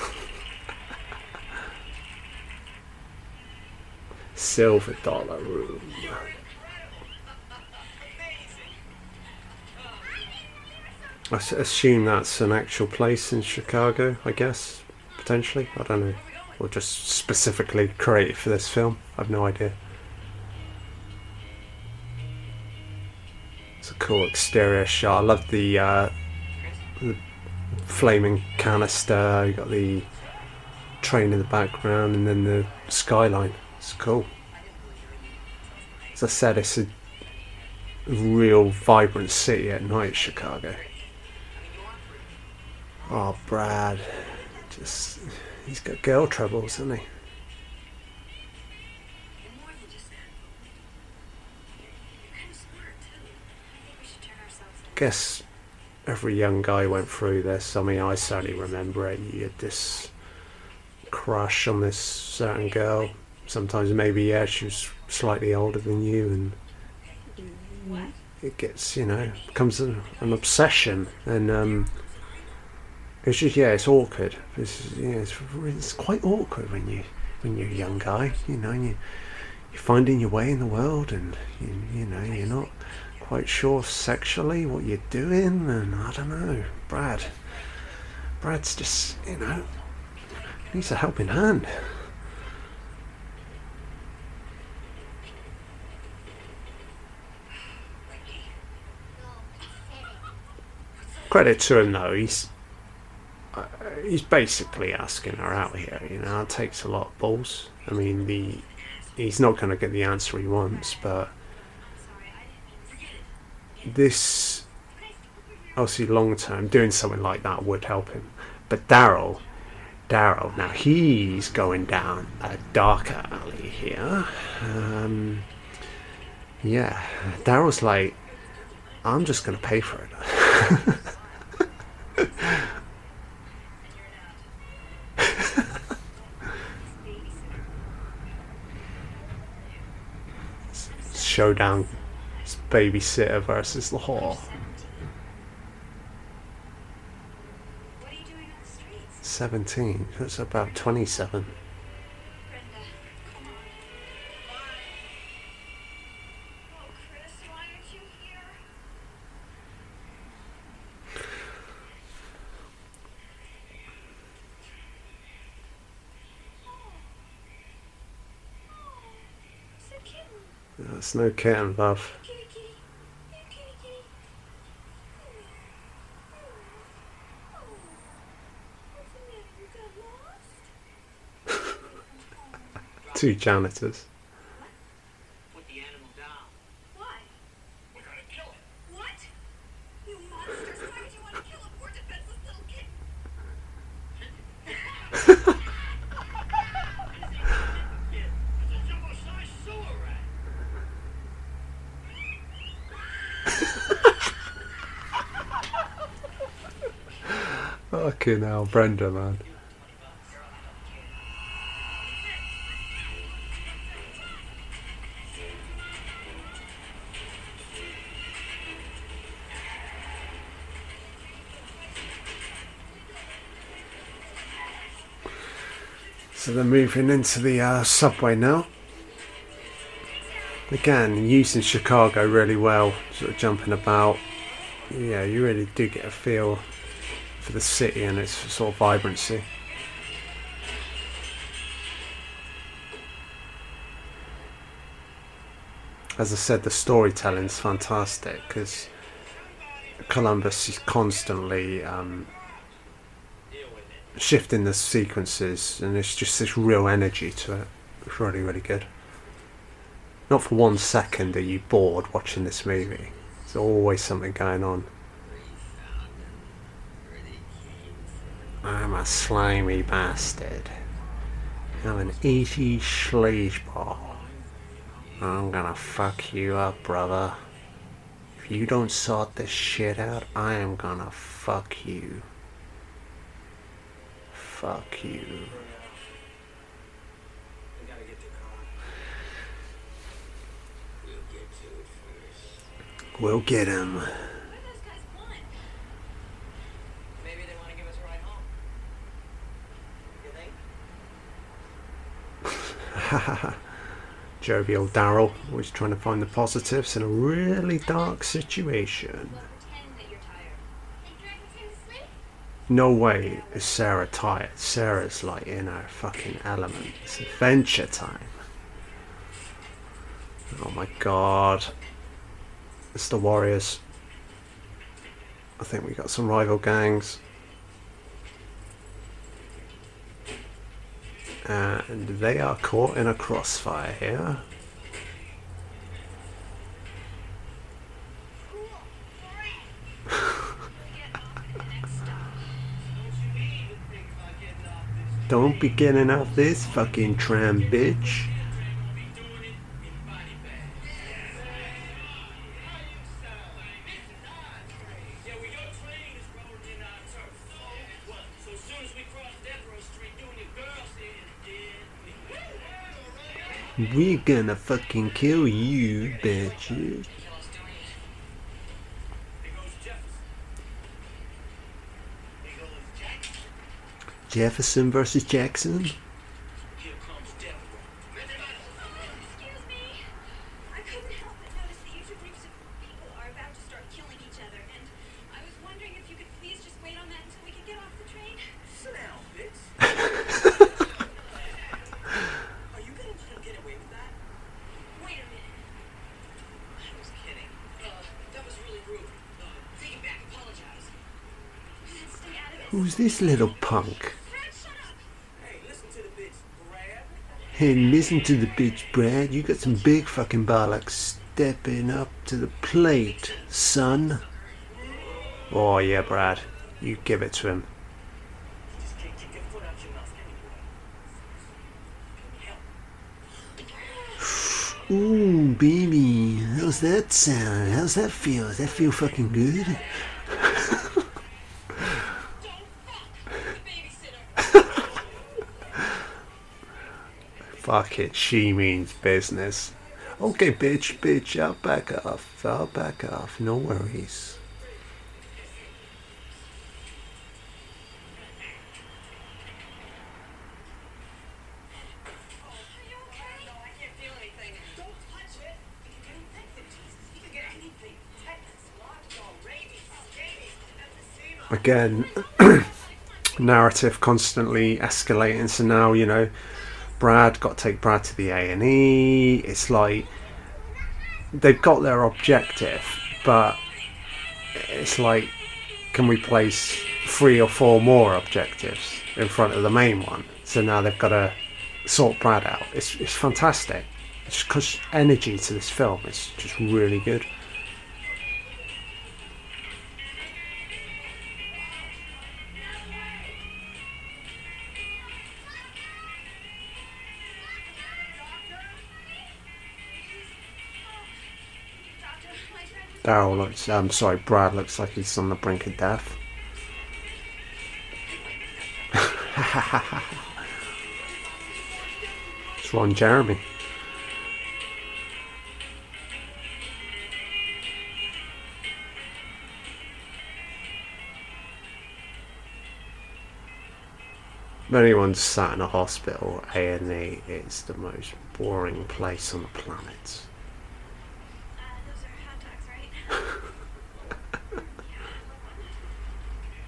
Silver Dollar Room. I assume that's an actual place in Chicago I guess potentially. I don't know. Or just specifically created for this film. I've no idea cool exterior shot. I love the, uh, the flaming canister. You got the train in the background, and then the skyline. It's cool. As I said, it's a real vibrant city at night, Chicago. Oh, Brad, just he's got girl troubles, hasn't he? Guess every young guy went through this. I mean, I certainly remember it. You had this crush on this certain girl. Sometimes maybe yeah, she was slightly older than you, and it gets you know becomes an, an obsession, and um, it's just yeah, it's awkward. It's yeah, it's, it's quite awkward when you when you're a young guy, you know, and you you're finding your way in the world, and you you know you're not quite sure sexually what you're doing, and I don't know. Brad, Brad's just you know needs a helping hand. Credit to him though, he's uh, he's basically asking her out here. You know, it takes a lot of balls. I mean, the he's not going to get the answer he wants, but this obviously long term doing something like that would help him. But Daryl, Daryl, now he's going down a darker alley here. Um, yeah, Daryl's like, I'm just going to pay for it. *laughs* Showdown babysitter versus the streets? 17. That's about 27. Brenda, come on. Oh, Chris, why aren't you here? Oh, it's a kitten. That's no kitten, love. Kitty, kitty. Hey, kitty, kitty. Oh, what's the matter? You got lost? Two janitors. Put the animal down. Why? We're gonna kill it. What? You monsters! Why would you want to kill a poor defenseless little kitten? It's a jumbo-sized sewer janitors. *laughs* Fucking hell, Brenda, man. They're moving into the uh, subway now. Again, using Chicago really well, sort of jumping about. Yeah, you really do get a feel for the city and its sort of vibrancy. As I said, the storytelling's fantastic because Columbus is constantly um, shifting the sequences, and it's just this real energy to it. It's really, really good. Not for one second are you bored watching this movie. There's always something going on. I'm a slimy bastard. I'm an easy sleazeball. I'm gonna fuck you up, brother. If you don't sort this shit out, I am gonna fuck you. Fuck you. We gotta get the car. We'll get to it first. We'll get him. What do those guys want? Maybe they want to give us a ride home. You think? *laughs* Jovial Daryl, always trying to find the positives in a really dark situation. Well, pretend that you're tired. And try to pretend to sleep? No way is Sarah tired. Sarah's like in her fucking element. It's adventure time. Oh my god. It's the Warriors. I think we got some rival gangs. And they are caught in a crossfire here. Cool. Alright. Get off to the next stop. Don't be getting off this fucking tram, bitch. We gonna fucking kill you, rolling in our turf. What? So as soon as we cross Devereaux Street, you and your girls here, dead. We're gonna fucking kill you, bitches. Kill us doing it. There goes Jefferson. There goes Jackson. Jefferson versus Jackson. Here comes Devereaux. Excuse me. I couldn't help but notice that you two groups of people are about to start killing each other, and I was wondering if you could please just wait on that until we could get off the train. Sit down, bitch. Are you gonna let him get away with that? Wait a minute. I was kidding. That was really rude. Take it back. Apologize. Stay out of it. Who's this little punk? Fred, shut up. Hey, listen to the bitch, Brad. Hey, listen to the bitch, Brad. You got some big fucking bollocks stepping up to the plate, son. Oh, yeah, Brad. You give it to him. Just can't keep your foot out your mouth anyway. Can you help? Ooh, baby. How's that sound? How's that feel? Does that feel fucking good? Fuck it, she means business. Okay, bitch, bitch, I'll back off. I'll back off. No worries. Again, *clears throat* narrative constantly escalating. So now, you know, Brad got to take Brad to the A and E. It's like they've got their objective, but it's like, can we place three or four more objectives in front of the main one? So now they've got to sort Brad out. It's it's fantastic. It's because energy to this film is just really good. Daryl looks, I'm sorry, Brad looks like he's on the brink of death. *laughs* it's Ron Jeremy. If anyone's sat in a hospital, A&E is the most boring place on the planet.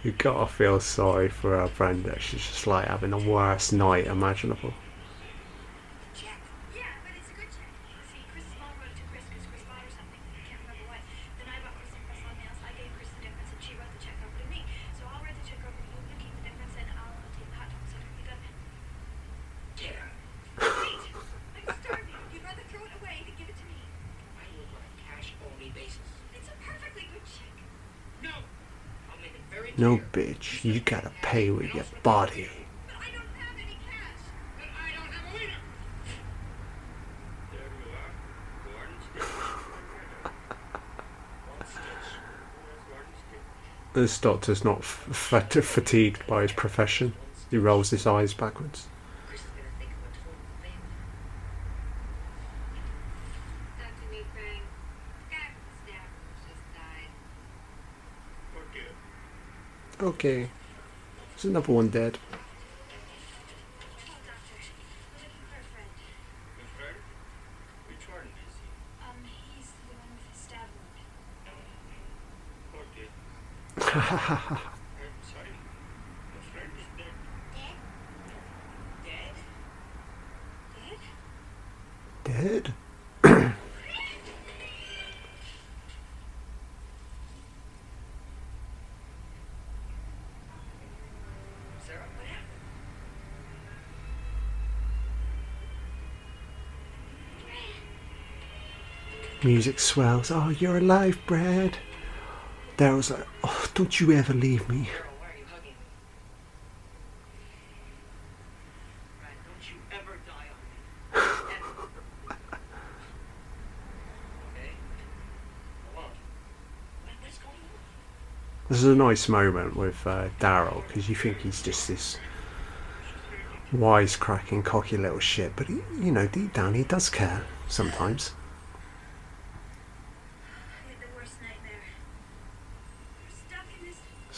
You gotta feel sorry for her friend that she's just like having the worst night imaginable. Check. Yeah, but it's a good check. See, Chris's mom wrote it to Chris because Chris bought her something. I can't remember what. Then I bought Chris some press on nails. I gave Chris the difference and she wrote the check over to me. So I'll write the check over to you. You keep the difference and I'll uh, take the hot dog sucker. You got it? Yeah. Wait! I'm starving. You'd rather throw it away than give it to me. I work on a cash-only basis. It's a perfectly good check. No. I'll make it very No, clear. bitch, you gotta pay with your body. But I don't have any cash. But I don't have a wiener. There you are. Gordon gotta pay with your body. This doctor's not f- fat- fatigued by his profession. He rolls his eyes backwards. Chris is gonna think I'm a total failure. Dr. Meatbang, the guy from the stab just died. Forgive. Okay. There's another one dead. Oh, doctor. We're looking for a friend. Good friend? Which one is he? Um, he's the one with the stab wound. Forgive. I'm sorry. My friend is dead. Dead? Dead? Dead? Dead? Sarah, what happened? Music swells. Oh, you're alive, Brad. Daryl's like, oh, don't you ever leave me. This is a nice moment with uh, Daryl because you think he's just this wisecracking, cocky little shit, but he, you know, deep down he does care sometimes. I had the worst nightmare. We're stuck in this. It's no nightmare, Chris. It's happening right now. It's all right. I made Dixie. He's fine. Now, children, you say that uh, I'll send them a back paper. People. She's gonna wanna know my name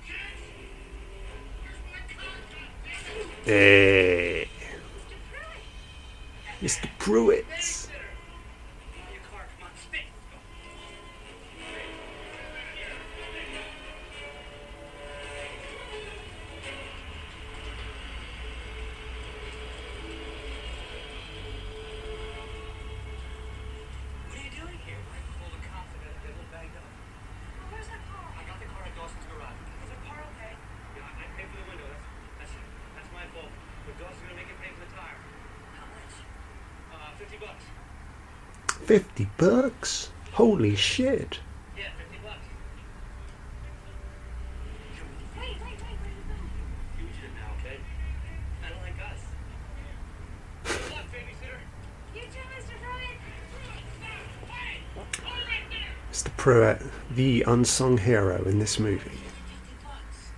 Eh, hey, Mr. Pruitt. 50 bucks? Holy shit. Yeah, 50 bucks. Wait, wait, wait, you now, like us. Good luck, babysitter. You too, Mr. Pruitt. Mr. Pruitt, the unsung hero in this movie. 50 bucks.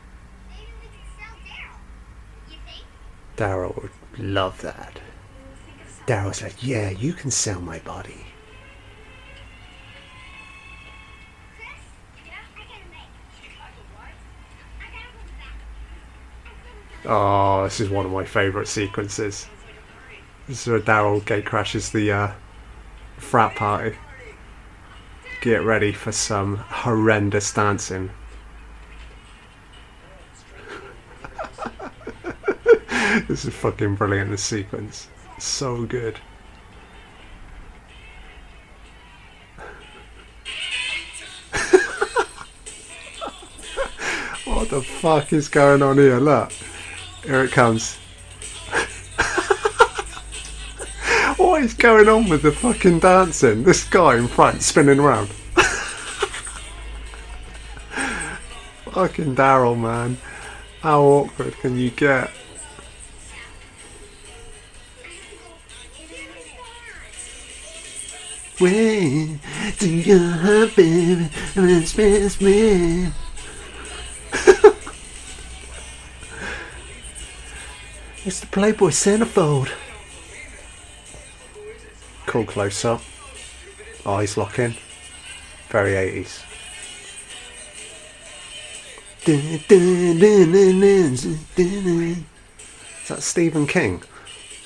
Maybe we can sell Daryl. Would love that. Daryl's like, yeah, you can sell my body. Chris? Yeah? I gotta make. You got the what? I gotta go back. I couldn't Oh, this is one of my favourite sequences. This is where Daryl gate crashes the uh, frat party. Get ready for some horrendous dancing. *laughs* this is fucking brilliant, this sequence. So good. *laughs* what the fuck is going on here? Look. Here it comes. what is going on with the fucking dancing? This guy in front spinning around. fucking Daryl, man. How awkward can you get? Do you have baby? Space man. It's the Playboy centerfold. Cool close up. Eyes locking. Very 80s. Is that Stephen King?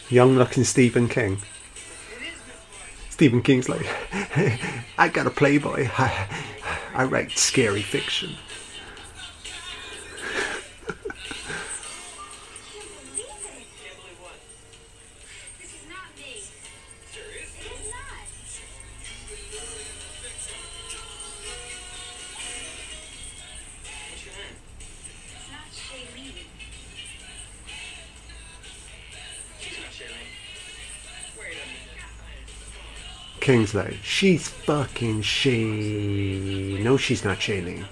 Young looking Stephen King. Stephen King's like, *laughs* I got a Playboy. I, *laughs* I write scary fiction. Kingsley, she's fucking she. No, she's not Shailene.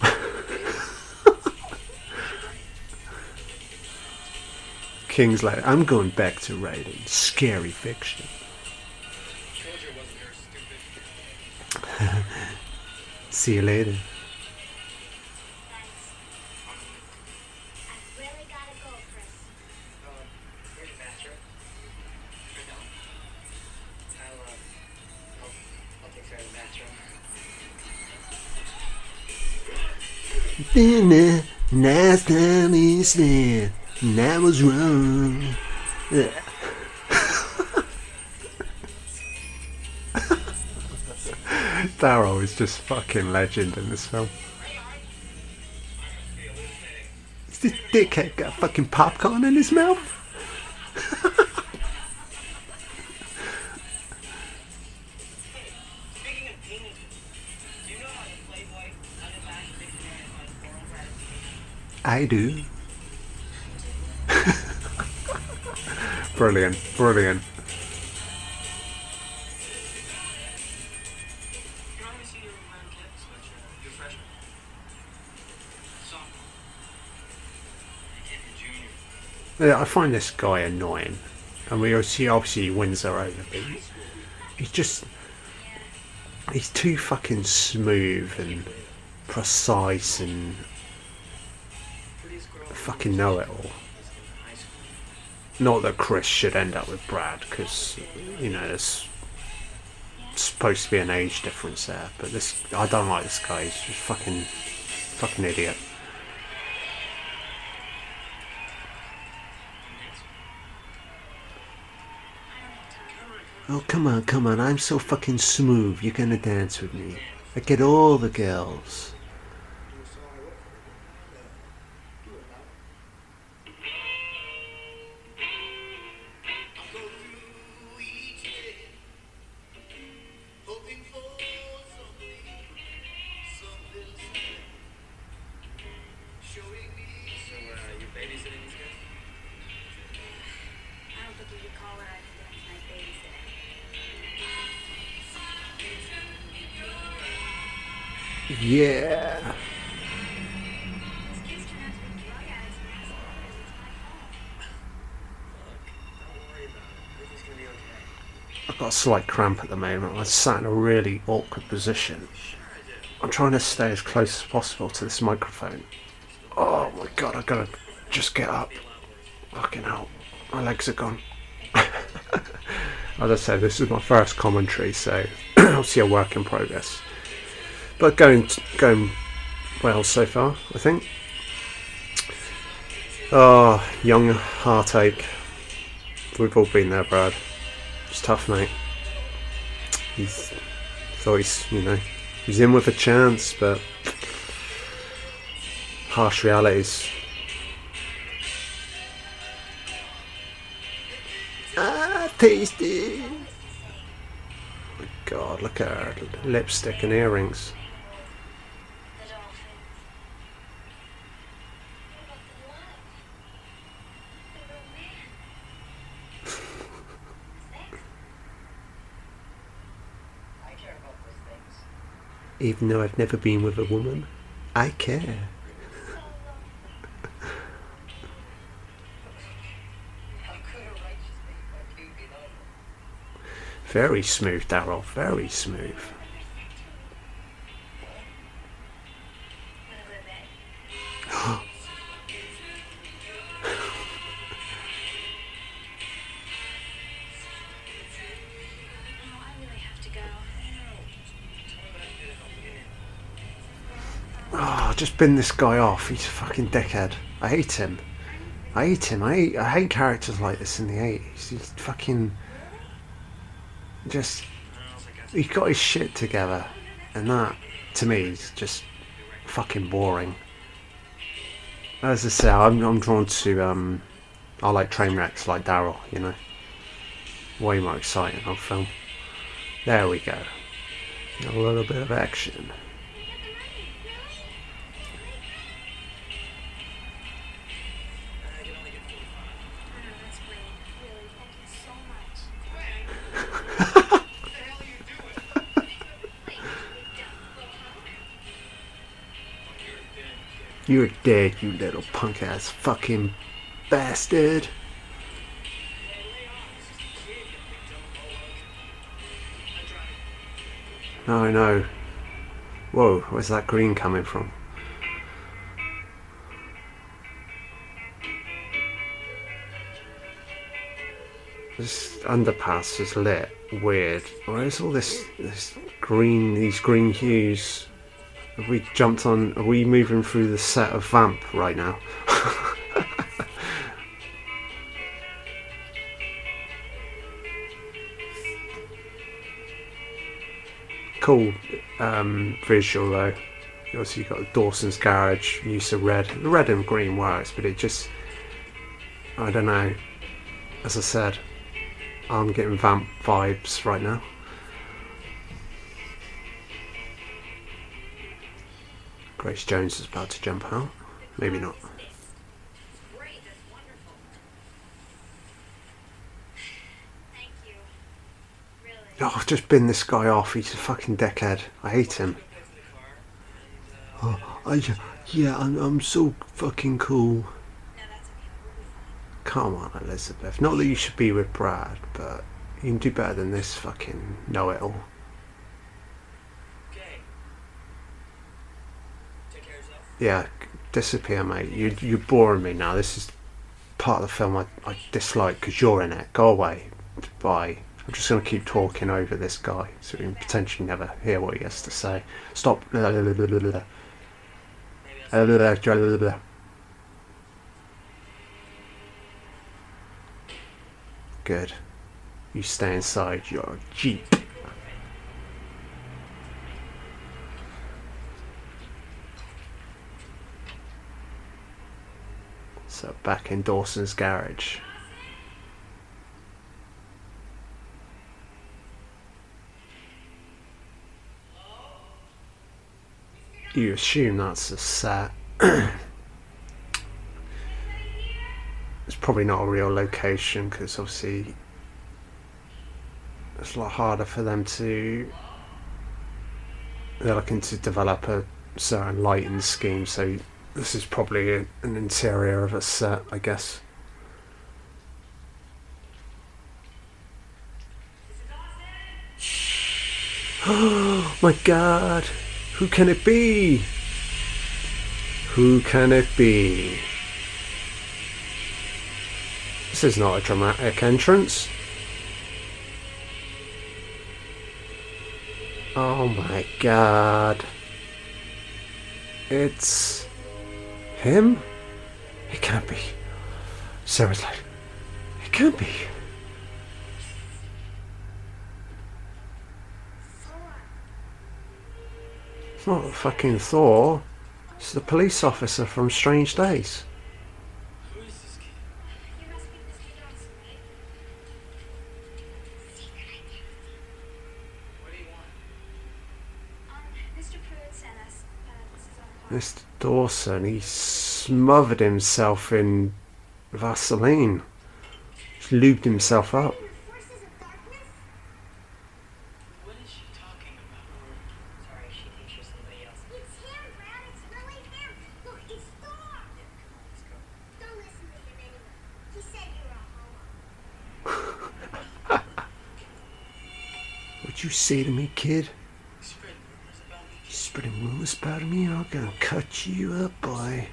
*laughs* Kingsley, I'm going back to writing scary fiction. *laughs* See you later. He and was wrong. Yeah. *laughs* Daryl is just fucking legend in this film. Is this dickhead got fucking popcorn in his mouth? You're junior. Yeah, I find this guy annoying, and we see obviously he wins her over, but he's just he's too fucking smooth and precise and fucking know it all. Not that Chris should end up with Brad, because you know there's supposed to be an age difference there, but this I don't like this guy. He's just fucking fucking idiot. Oh come on, come on! I'm so fucking smooth. You're gonna dance with me. I get all the girls. Slight cramp at the moment. I'm sat in a really awkward position. I'm trying to stay as close as possible to this microphone. Oh my god, I gotta just get up. Fucking hell. My legs are gone. *laughs* As I said, this is my first commentary, so *clears throat* obviously a work in progress. But going going well so far, I think. Oh, young heartache. We've all been there, Brad. It's tough, mate. He's thought he's, you know, he's in with a chance, but harsh realities. Ah, tasty. Oh my God, look at her lipstick and earrings. The dolphins. What about the love? The romance? Sex? I care about those things. Even though I've never been with a woman, I care. How could a righteous make my baby love? Very smooth, Daryl. Very smooth. Just bin this guy off. He's a fucking dickhead. I hate him. I hate him. I hate, I hate characters like this in the 80s. He's fucking. Just. He's got his shit together. And that, to me, is just fucking boring. As I say, I'm, I'm drawn to. um I like train wrecks like Daryl, you know. Way more exciting on film. There we go. A little bit of action. You're dead, you little punk ass fucking bastard. No, know. Whoa, where's that green coming from? This underpass is lit weird. Where's all this this green these green hues? Have we jumped on are we moving through the set of Vamp right now? *laughs* cool um, visual though. Obviously, you've got Dawson's Garage, use of red. The red and green works, but it just. I don't know. As I said, I'm getting vamp vibes right now. Grace Jones is about to jump out. Maybe not. Oh, I've just bin this guy off. He's a fucking dickhead. I hate him. Oh, I, yeah, I'm, I'm so fucking cool. Come on, Elisabeth. Not that you should be with Brad, but you can do better than this fucking know-it-all. Okay. Take care of yourself. Yeah, disappear, mate. You, you're boring me now. This is part of the film I, I dislike because you're in it. Go away. Bye. I'm just going to keep talking over this guy so we can potentially never hear what he has to say. Stop. Good. You stay inside your Jeep. So back in Dawson's garage. You assume that's a set. *clears throat* it's probably not a real location because obviously it's a lot harder for them to. They're looking to develop a certain lighting scheme, so this is probably an interior of a set, I guess. Oh *gasps* my god! Who can it be? Who can it be? This is not a dramatic entrance. Oh my god. It's him? It can't be. Sarah's Seriously. It can't be. It's not fucking Thor. It's the police officer from Strange Days. Who is this kid? You must be Mr. Johnson, right? What do you want? Mr. Pruitt sent us. This is on Mr. Dawson, he smothered himself in Vaseline. He's lubed himself up. Forces? What is she talking about? Sorry, she thinks you're somebody else. It's him, Brad. It's really him. Look, it's Thor. Yeah, come on, let's go. Don't listen to him anyway. He said you were a homo. *laughs* What'd you say to me, kid? Spread rumors about me. You spreading rumors about me? I'm gonna cut you up, boy.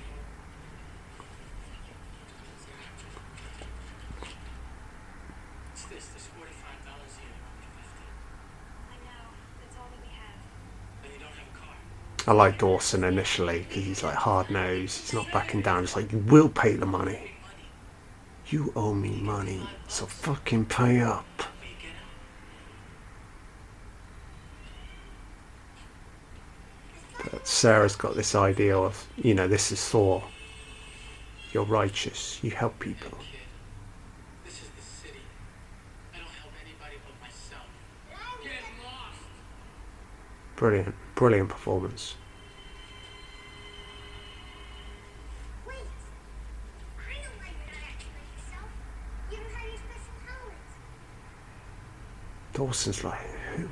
What's this? There's forty-five dollars here and only fifty. I know. That's all that we have. And you don't have a car. I like Dawson initially because he's like hard nosed. He's not backing down. It's like you will pay the money. You owe me money, so fucking pay up. But Sarah's got this idea of, you know, this is Thor. You're righteous. You help people. Kid, this is the city. I don't help anybody but myself. Get lost! Brilliant, brilliant performance. Wait. I know why you're not acting like yourself. You don't have your special powers. Dawson's like,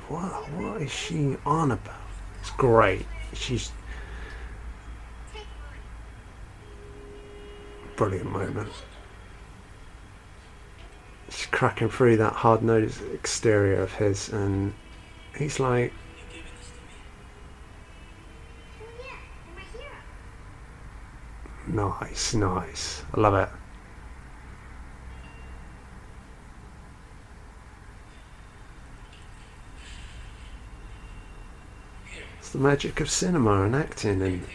what? What is she on about? It's great. She's brilliant moment. She's cracking through that hard nosed exterior of his, and he's like, nice, nice. I love it. The magic of cinema and acting and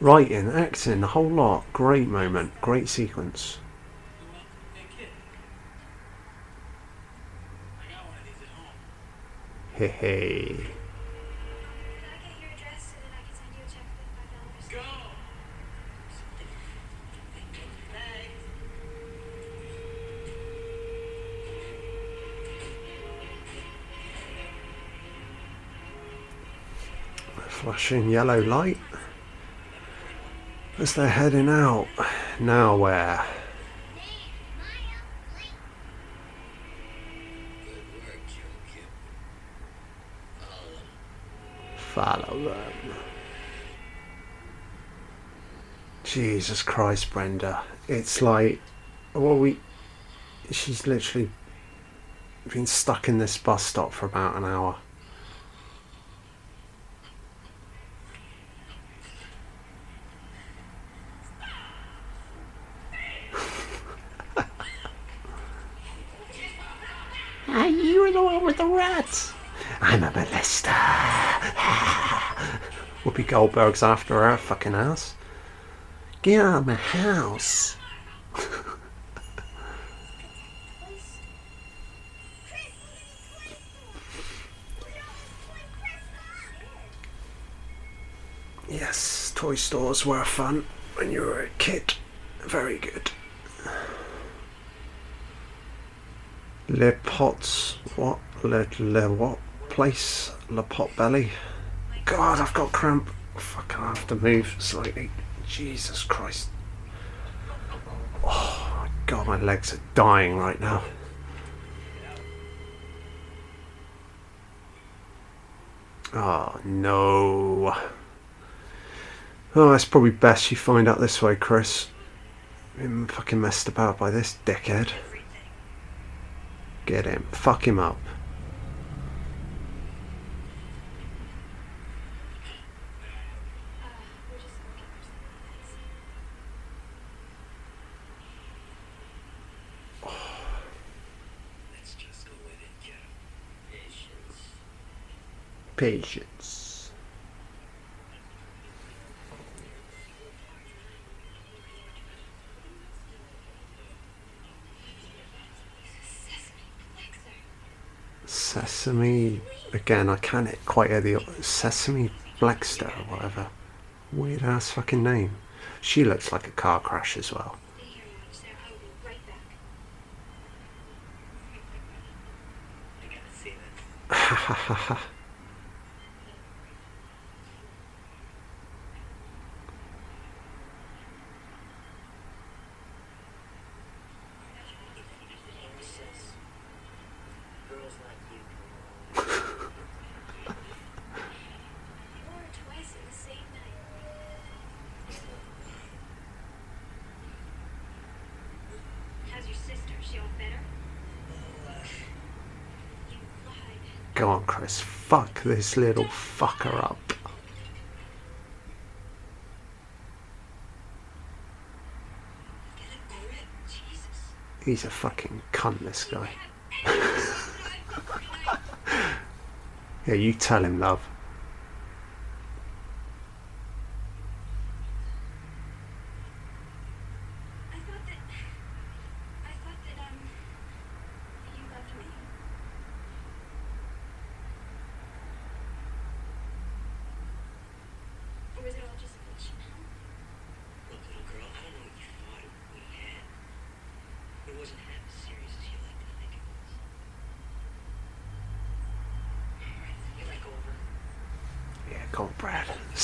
writing, acting, the whole lot. Great moment, great sequence. Hey. Hey, Flashing yellow light as they're heading out. Now where? Follow them. Jesus Christ, Brenda. It's like, well, we. She's literally been stuck in this bus stop for about an hour. Ah, you were the one with the rats. I'm a molester. *laughs* Whoopi Goldberg's after her fucking ass. Get out of my house. *laughs* Yes, toy stores were fun when you were a kid. Very good. Le Pots, what? Le, le what place? Le Pot Belly? God, I've got cramp. Fuck, I have to move slightly. Jesus Christ. Oh my god, my legs are dying right now. Oh no. Oh, it's probably best you find out this way, Chris. Been fucking messed about by this dickhead. Get him. Fuck him up. Uh, we're just looking for some things. Let's just go in and get him. Patience. Patience. Sesame. Again, I can't quite hear the Sesame Blackster or whatever. Weird ass fucking name. She looks like a car crash as well. Ha ha ha ha. Sis, girls like you come along. Or twice in the same night. How's your sister? She all better? You lied. Go on, Chris. Fuck this little fucker up. He's a fucking cunt, this guy. *laughs* Yeah, you tell him, love.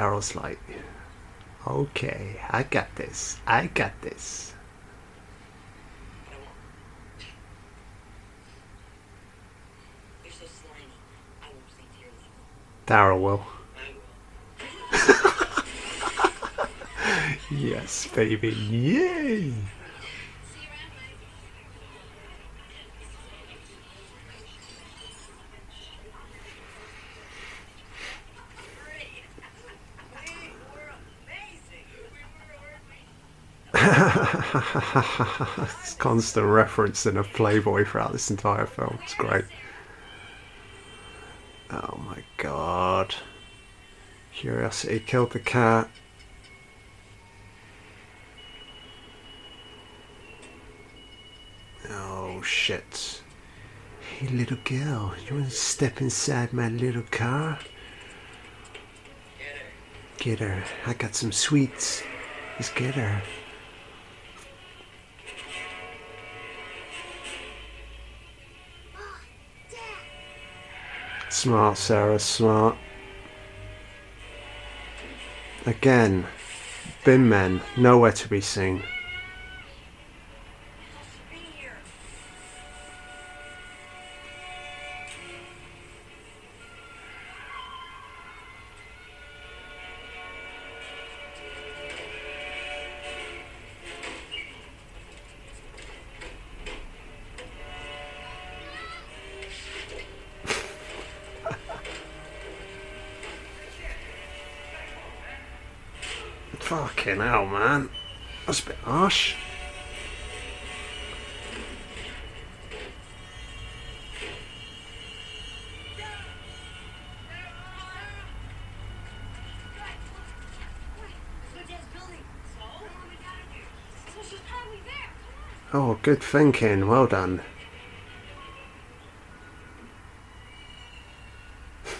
Daryl's like, okay, I got this. I got this. Daryl will. *laughs* yes, baby. Yay! *laughs* it's constant referencing a Playboy throughout this entire film. It's great. Oh my god. Curiosity killed the cat. Oh shit. Hey little girl, you wanna step inside my little car? Get her. Get her. I got some sweets. Let's get her. Smart, Sarah, smart. Again, bin men, nowhere to be seen. Good thinking. Well done. *laughs*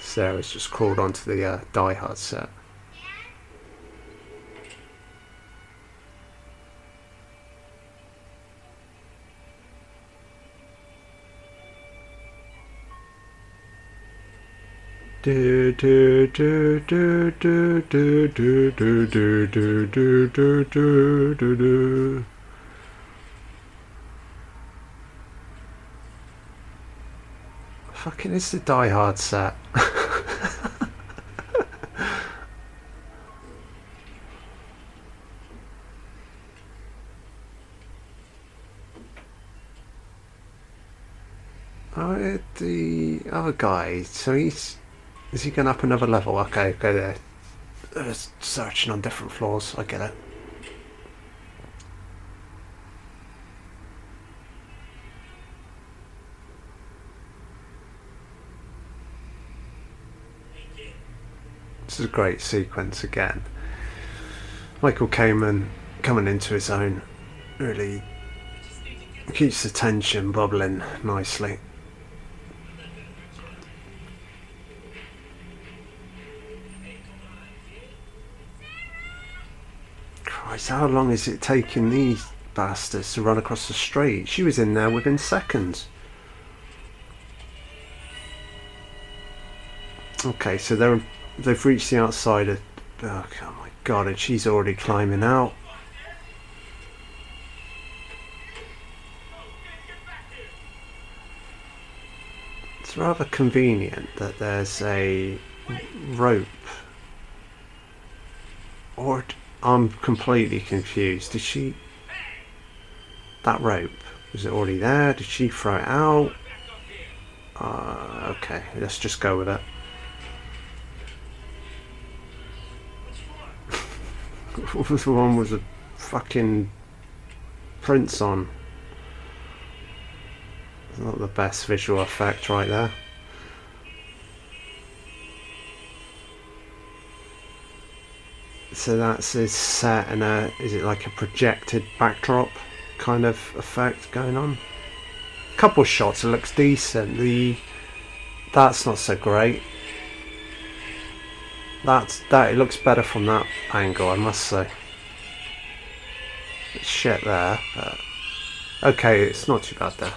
Sarah's just crawled onto the uh, Die Hard set. Fucking is the Die Hard set. *laughs* Oh, the other guy. So he's is he going up another level? Okay, go there. Searching on different floors. I get it. This is a great sequence again. Michael Kamen coming into his own really keeps the tension bubbling nicely. How long is it taking these bastards to run across the street? She was in there within seconds. Okay, so they're they've reached the outside of. Oh, oh my god! And she's already climbing out. It's rather convenient that there's a rope. Or I'm completely confused. Did she? That rope was it already there? Did she throw it out? Uh, okay, let's just go with it. What was *laughs* the one with the fucking prints on? Not the best visual effect right there. So that's is set in a is it like a projected backdrop kind of effect going on? Couple shots it looks decent. The that's not so great. That's that it looks better from that angle, I must say. It's shit there, okay, it's not too bad there.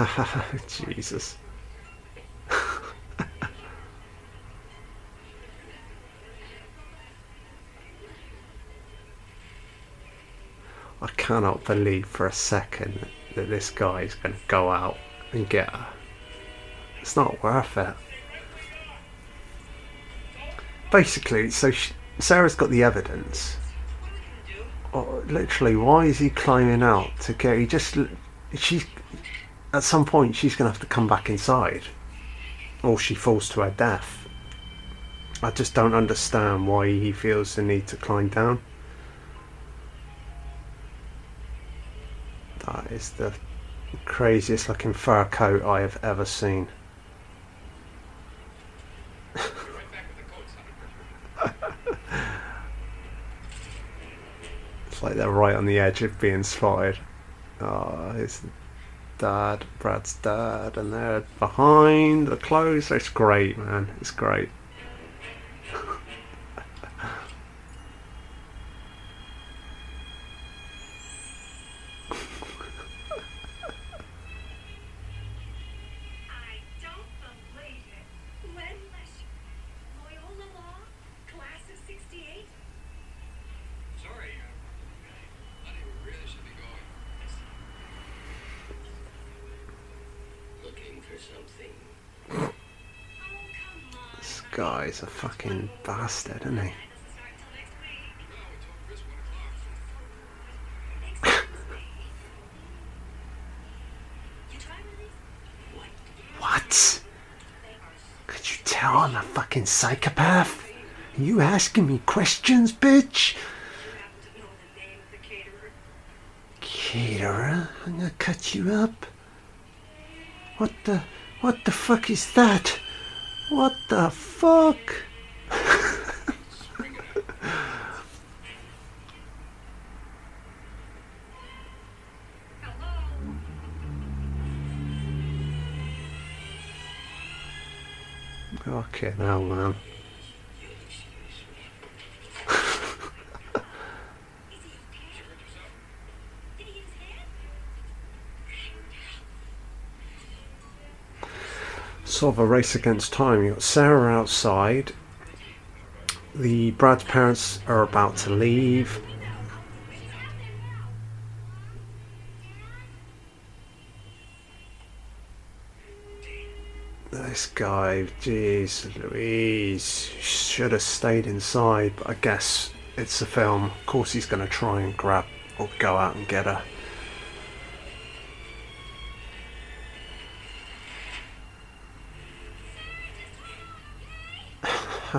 *laughs* Jesus. *laughs* I cannot believe for a second that this guy is going to go out and get her. It's not worth it. Basically, so she, Sarah's got the evidence. Oh, literally, why is he climbing out to get? He just she's at some point she's going to have to come back inside, or she falls to her death. I just don't understand why he feels the need to climb down. That is the craziest looking fur coat I have ever seen. *laughs* It's like they're right on the edge of being spotted. Ah, oh, his dad, Brad's dad, and they're behind the clothes. It's great, man. It's great. Something. This guy's a fucking bastard, isn't he? What? Could you tell I'm a fucking psychopath? Are you asking me questions, bitch? Caterer, I'm gonna cut you up. What the, what the fuck is that? What the fuck? *laughs* Okay, now, man. Is he okay? Did he hit his head? Sort of a race against time. You've got Sarah outside. The Brad's parents are about to leave. This guy, jeez, Louise, should have stayed inside, but I guess it's a film. Of course, he's going to try and grab or go out and get her. Why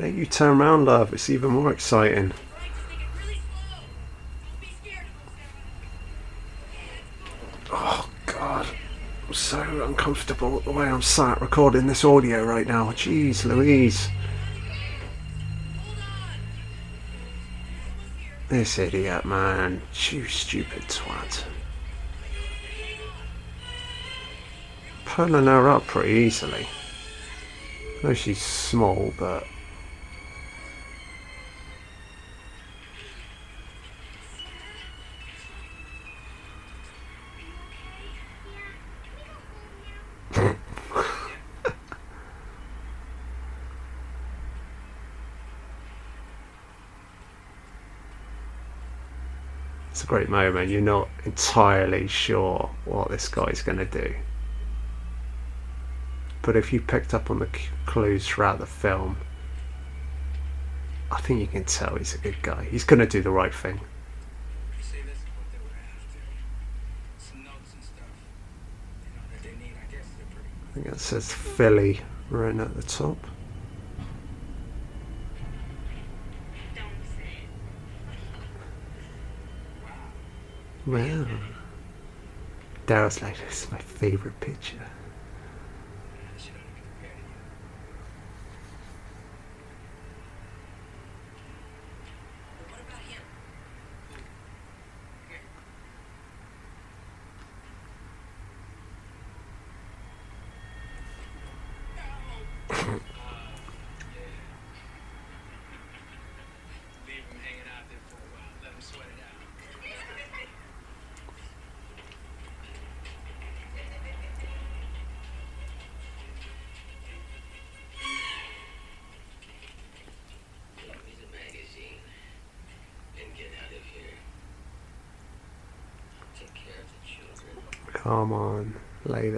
don't you turn around, love? It's even more exciting. All right, just make it really slow. Don't be scared of him, Sarah. Oh God, I'm so uncomfortable the way I'm sat recording this audio right now. Jeez, Louise, this idiot, man, you stupid twat. Pulling her up pretty easily. I know she's small, but It's a great moment. You're not entirely sure what this guy's going to do. But if you picked up on the clues throughout the film, I think you can tell he's a good guy. He's going to do the right thing. See, this is what they were after. Some notes and stuff. You know, that they need. I guess they're pretty. I think that says Philly right at the top. Don't say it. Daryl's like, this is my favourite picture.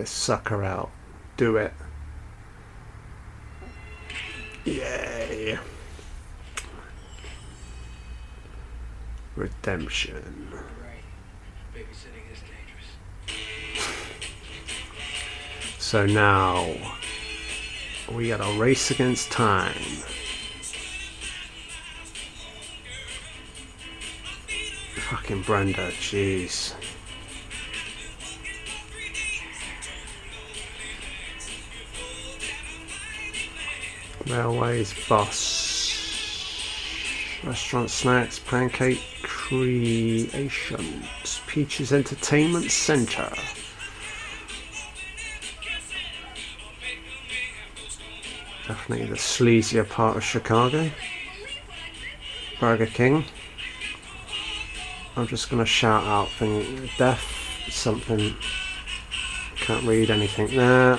This sucker out. Do it. Yay. Redemption. So now we got a race against time. Fucking Brenda, jeez. Railways, bus, restaurant, snacks, pancake creations, Peaches Entertainment Centre. Definitely the sleazier part of Chicago. Burger King. I'm just gonna shout out thing death something can't read anything there.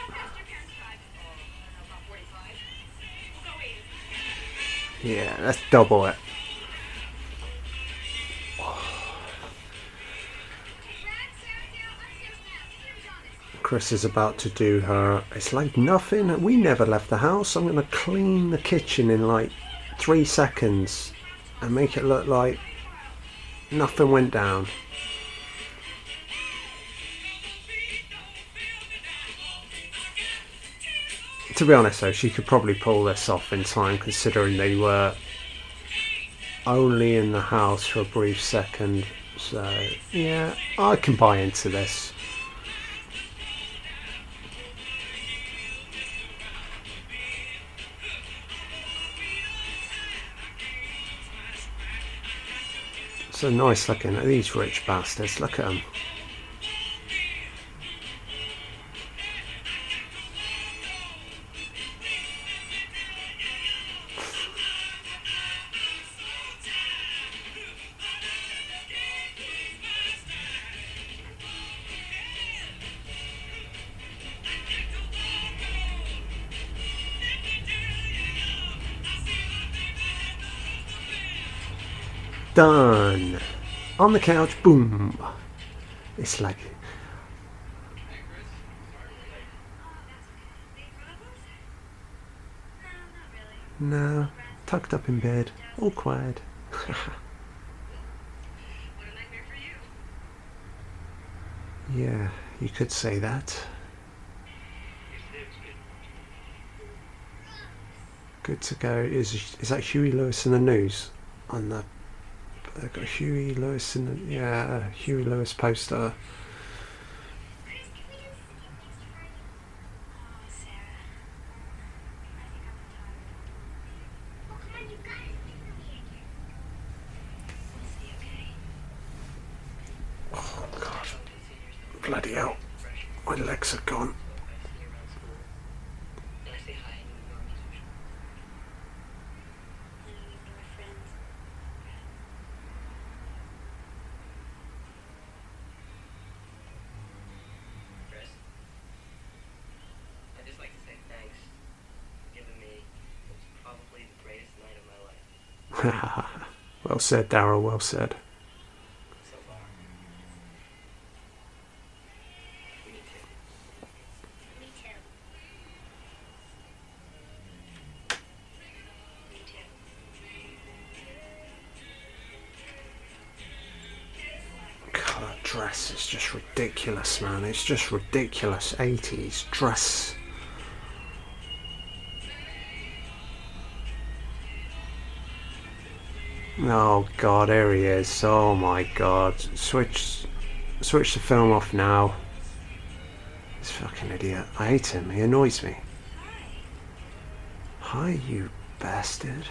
Yeah, let's double it. Chris is about to do her. It's like nothing. We never left the house. I'm gonna clean the kitchen in like three seconds and make it look like nothing went down. To be honest, though, she could probably pull this off in time, considering they were only in the house for a brief second. So, yeah, I can buy into this. So nice looking at these rich bastards. Look at them. On the couch, boom. It's like? No, tucked up in bed, all quiet. *laughs* Yeah, you could say that. Good to go. Is is that Huey Lewis and the News on the They've got Huey Lewis the, yeah, Huey Lewis poster. Chris, can we do skip next Friday? Oh, Sarah. I think I'm tired. Oh, come on, you gotta skip the weekend. We'll see, okay? Oh God, bloody hell, my legs are gone. I see you around school. And I say hi and you ignore me as usual. I don't ignore friends. Chris, I'd just like to say thanks for giving me what's probably the greatest night of my life well said, Daryl. Well said. God, dress is just ridiculous, man. It's just ridiculous. 80s dress. Oh God, here he is. Oh my God. Switch, switch the film off now. This fucking idiot. I hate him. He annoys me. Hi, you bastard.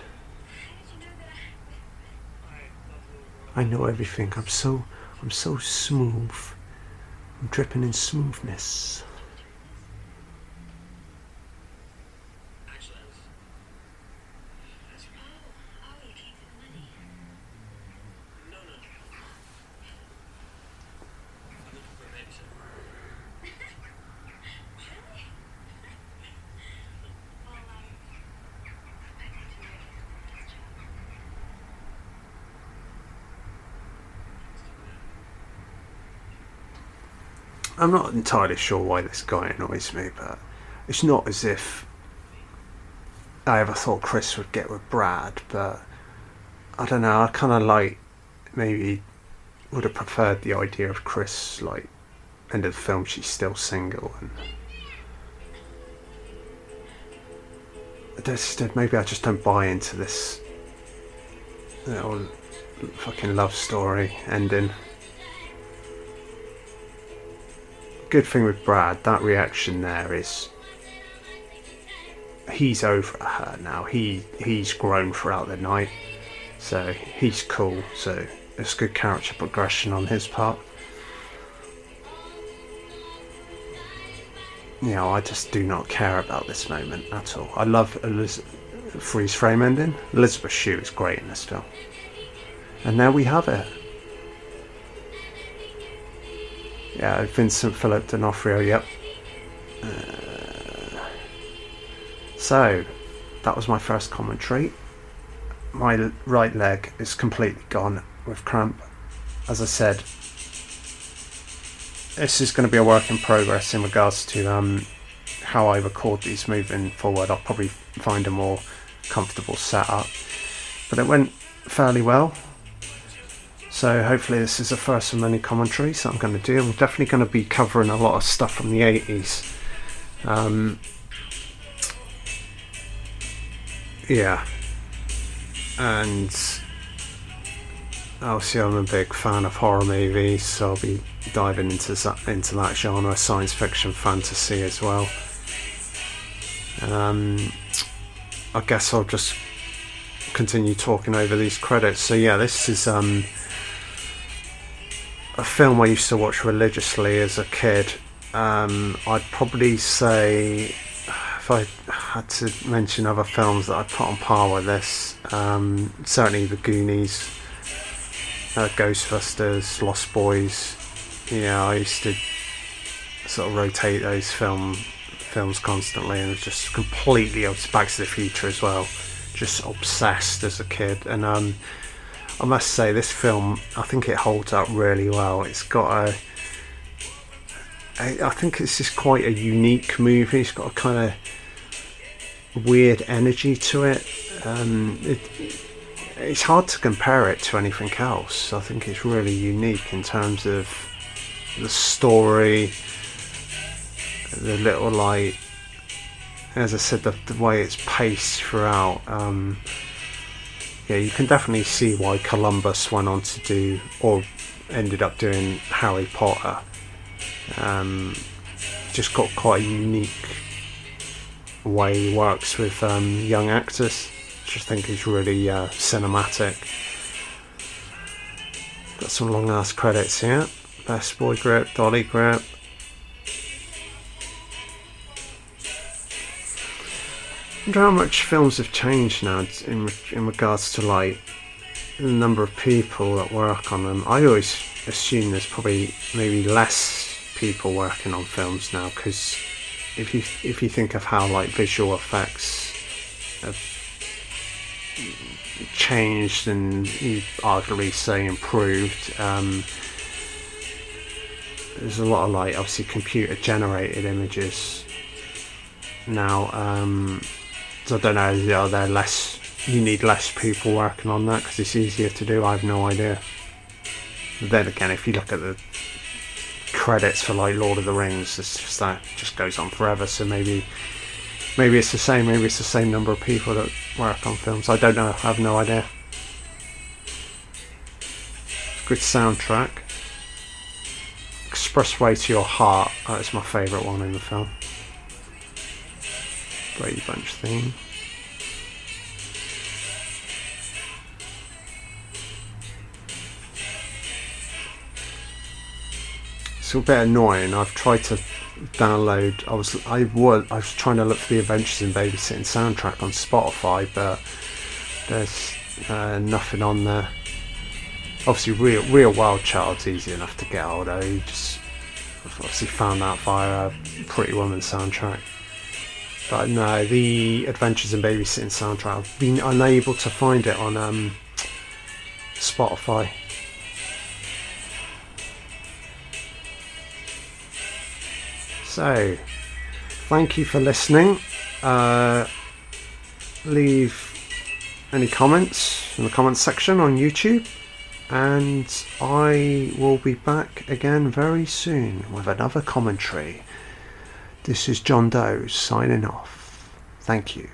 I know everything. I'm so, I'm so smooth. I'm dripping in smoothness. Actually, I was. That's Oh, oh, you came for the money. No, no. I'm looking for a babysitter. Really? well, um, I think to work at this job. I'm not entirely sure why this guy annoys me, but it's not as if I ever thought Chris would get with Brad, but I don't know, I kind of like maybe would have preferred the idea of Chris, like, end of the film, she's still single, and just, maybe I just don't buy into this little fucking love story ending. Good thing with Brad, that reaction there is he's over her now. He he's grown throughout the night, so he's cool. So it's good character progression on his part. You know, I just do not care about this moment at all. I love Eliz- freeze frame ending. Elisabeth Shue is great in this film, and there we have it. Yeah, Vincent Philip D'Onofrio, yep. Uh, so, that was my first commentary. My right leg is completely gone with cramp. As I said, this is going to be a work in progress in regards to um, how I record these moving forward. I'll probably find a more comfortable setup. But it went fairly well. So hopefully this is the first of many commentaries that I'm going to do. I'm definitely going to be covering a lot of stuff from the 80s. Um, yeah. And obviously I'm a big fan of horror movies, so I'll be diving into that, into that genre, science fiction, fantasy as well. Um, I guess I'll just continue talking over these credits. So yeah, this is um, a film I used to watch religiously as a kid. Um, I'd probably say if I had to mention other films that I'd put on par with this, um, certainly The Goonies, uh, Ghostbusters, Lost Boys. Yeah, I used to sort of rotate those film films constantly, and was just completely Back to the Future as well. Just obsessed as a kid, and um, I must say, this film, I think it holds up really well. It's got a. I think it's just quite a unique movie. It's got a kind of weird energy to it. Um, it. It's hard to compare it to anything else. I think it's really unique in terms of the story, the little like, as I said, the, the way it's paced throughout. Um, yeah, you can definitely see why Columbus went on to do or ended up doing Harry Potter. Um, just got quite a unique way he works with um, young actors, which I think is really uh, cinematic. Got some long ass credits here. Best Boy Grip, Dolly Grip. Wonder how much films have changed now in in regards to like the number of people that work on them. I always assume there's probably maybe less people working on films now because if you if you think of how like visual effects have changed and you arguably say improved, um, there's a lot of like obviously computer generated images now. Um, I don't know. Are there less? You need less people working on that because it's easier to do. I have no idea. But then again, if you look at the credits for like Lord of the Rings, it's just that just goes on forever. So maybe, maybe it's the same. Maybe it's the same number of people that work on films. I don't know. I have no idea. Good soundtrack. Expressway to Your Heart. That's my favourite one in the film. Brady Bunch theme. It's a bit annoying. I've tried to download. I was I was I was trying to look for the Adventures in Babysitting soundtrack on Spotify, but there's uh, nothing on there. Obviously, real real Wild Child's easy enough to get hold of. You just obviously found that via Pretty Woman soundtrack. But no, the Adventures in Babysitting soundtrack, I've been unable to find it on um, Spotify. So, thank you for listening. Uh, leave any comments in the comments section on YouTube, and I will be back again very soon with another commentary. This is John Doe signing off. Thank you.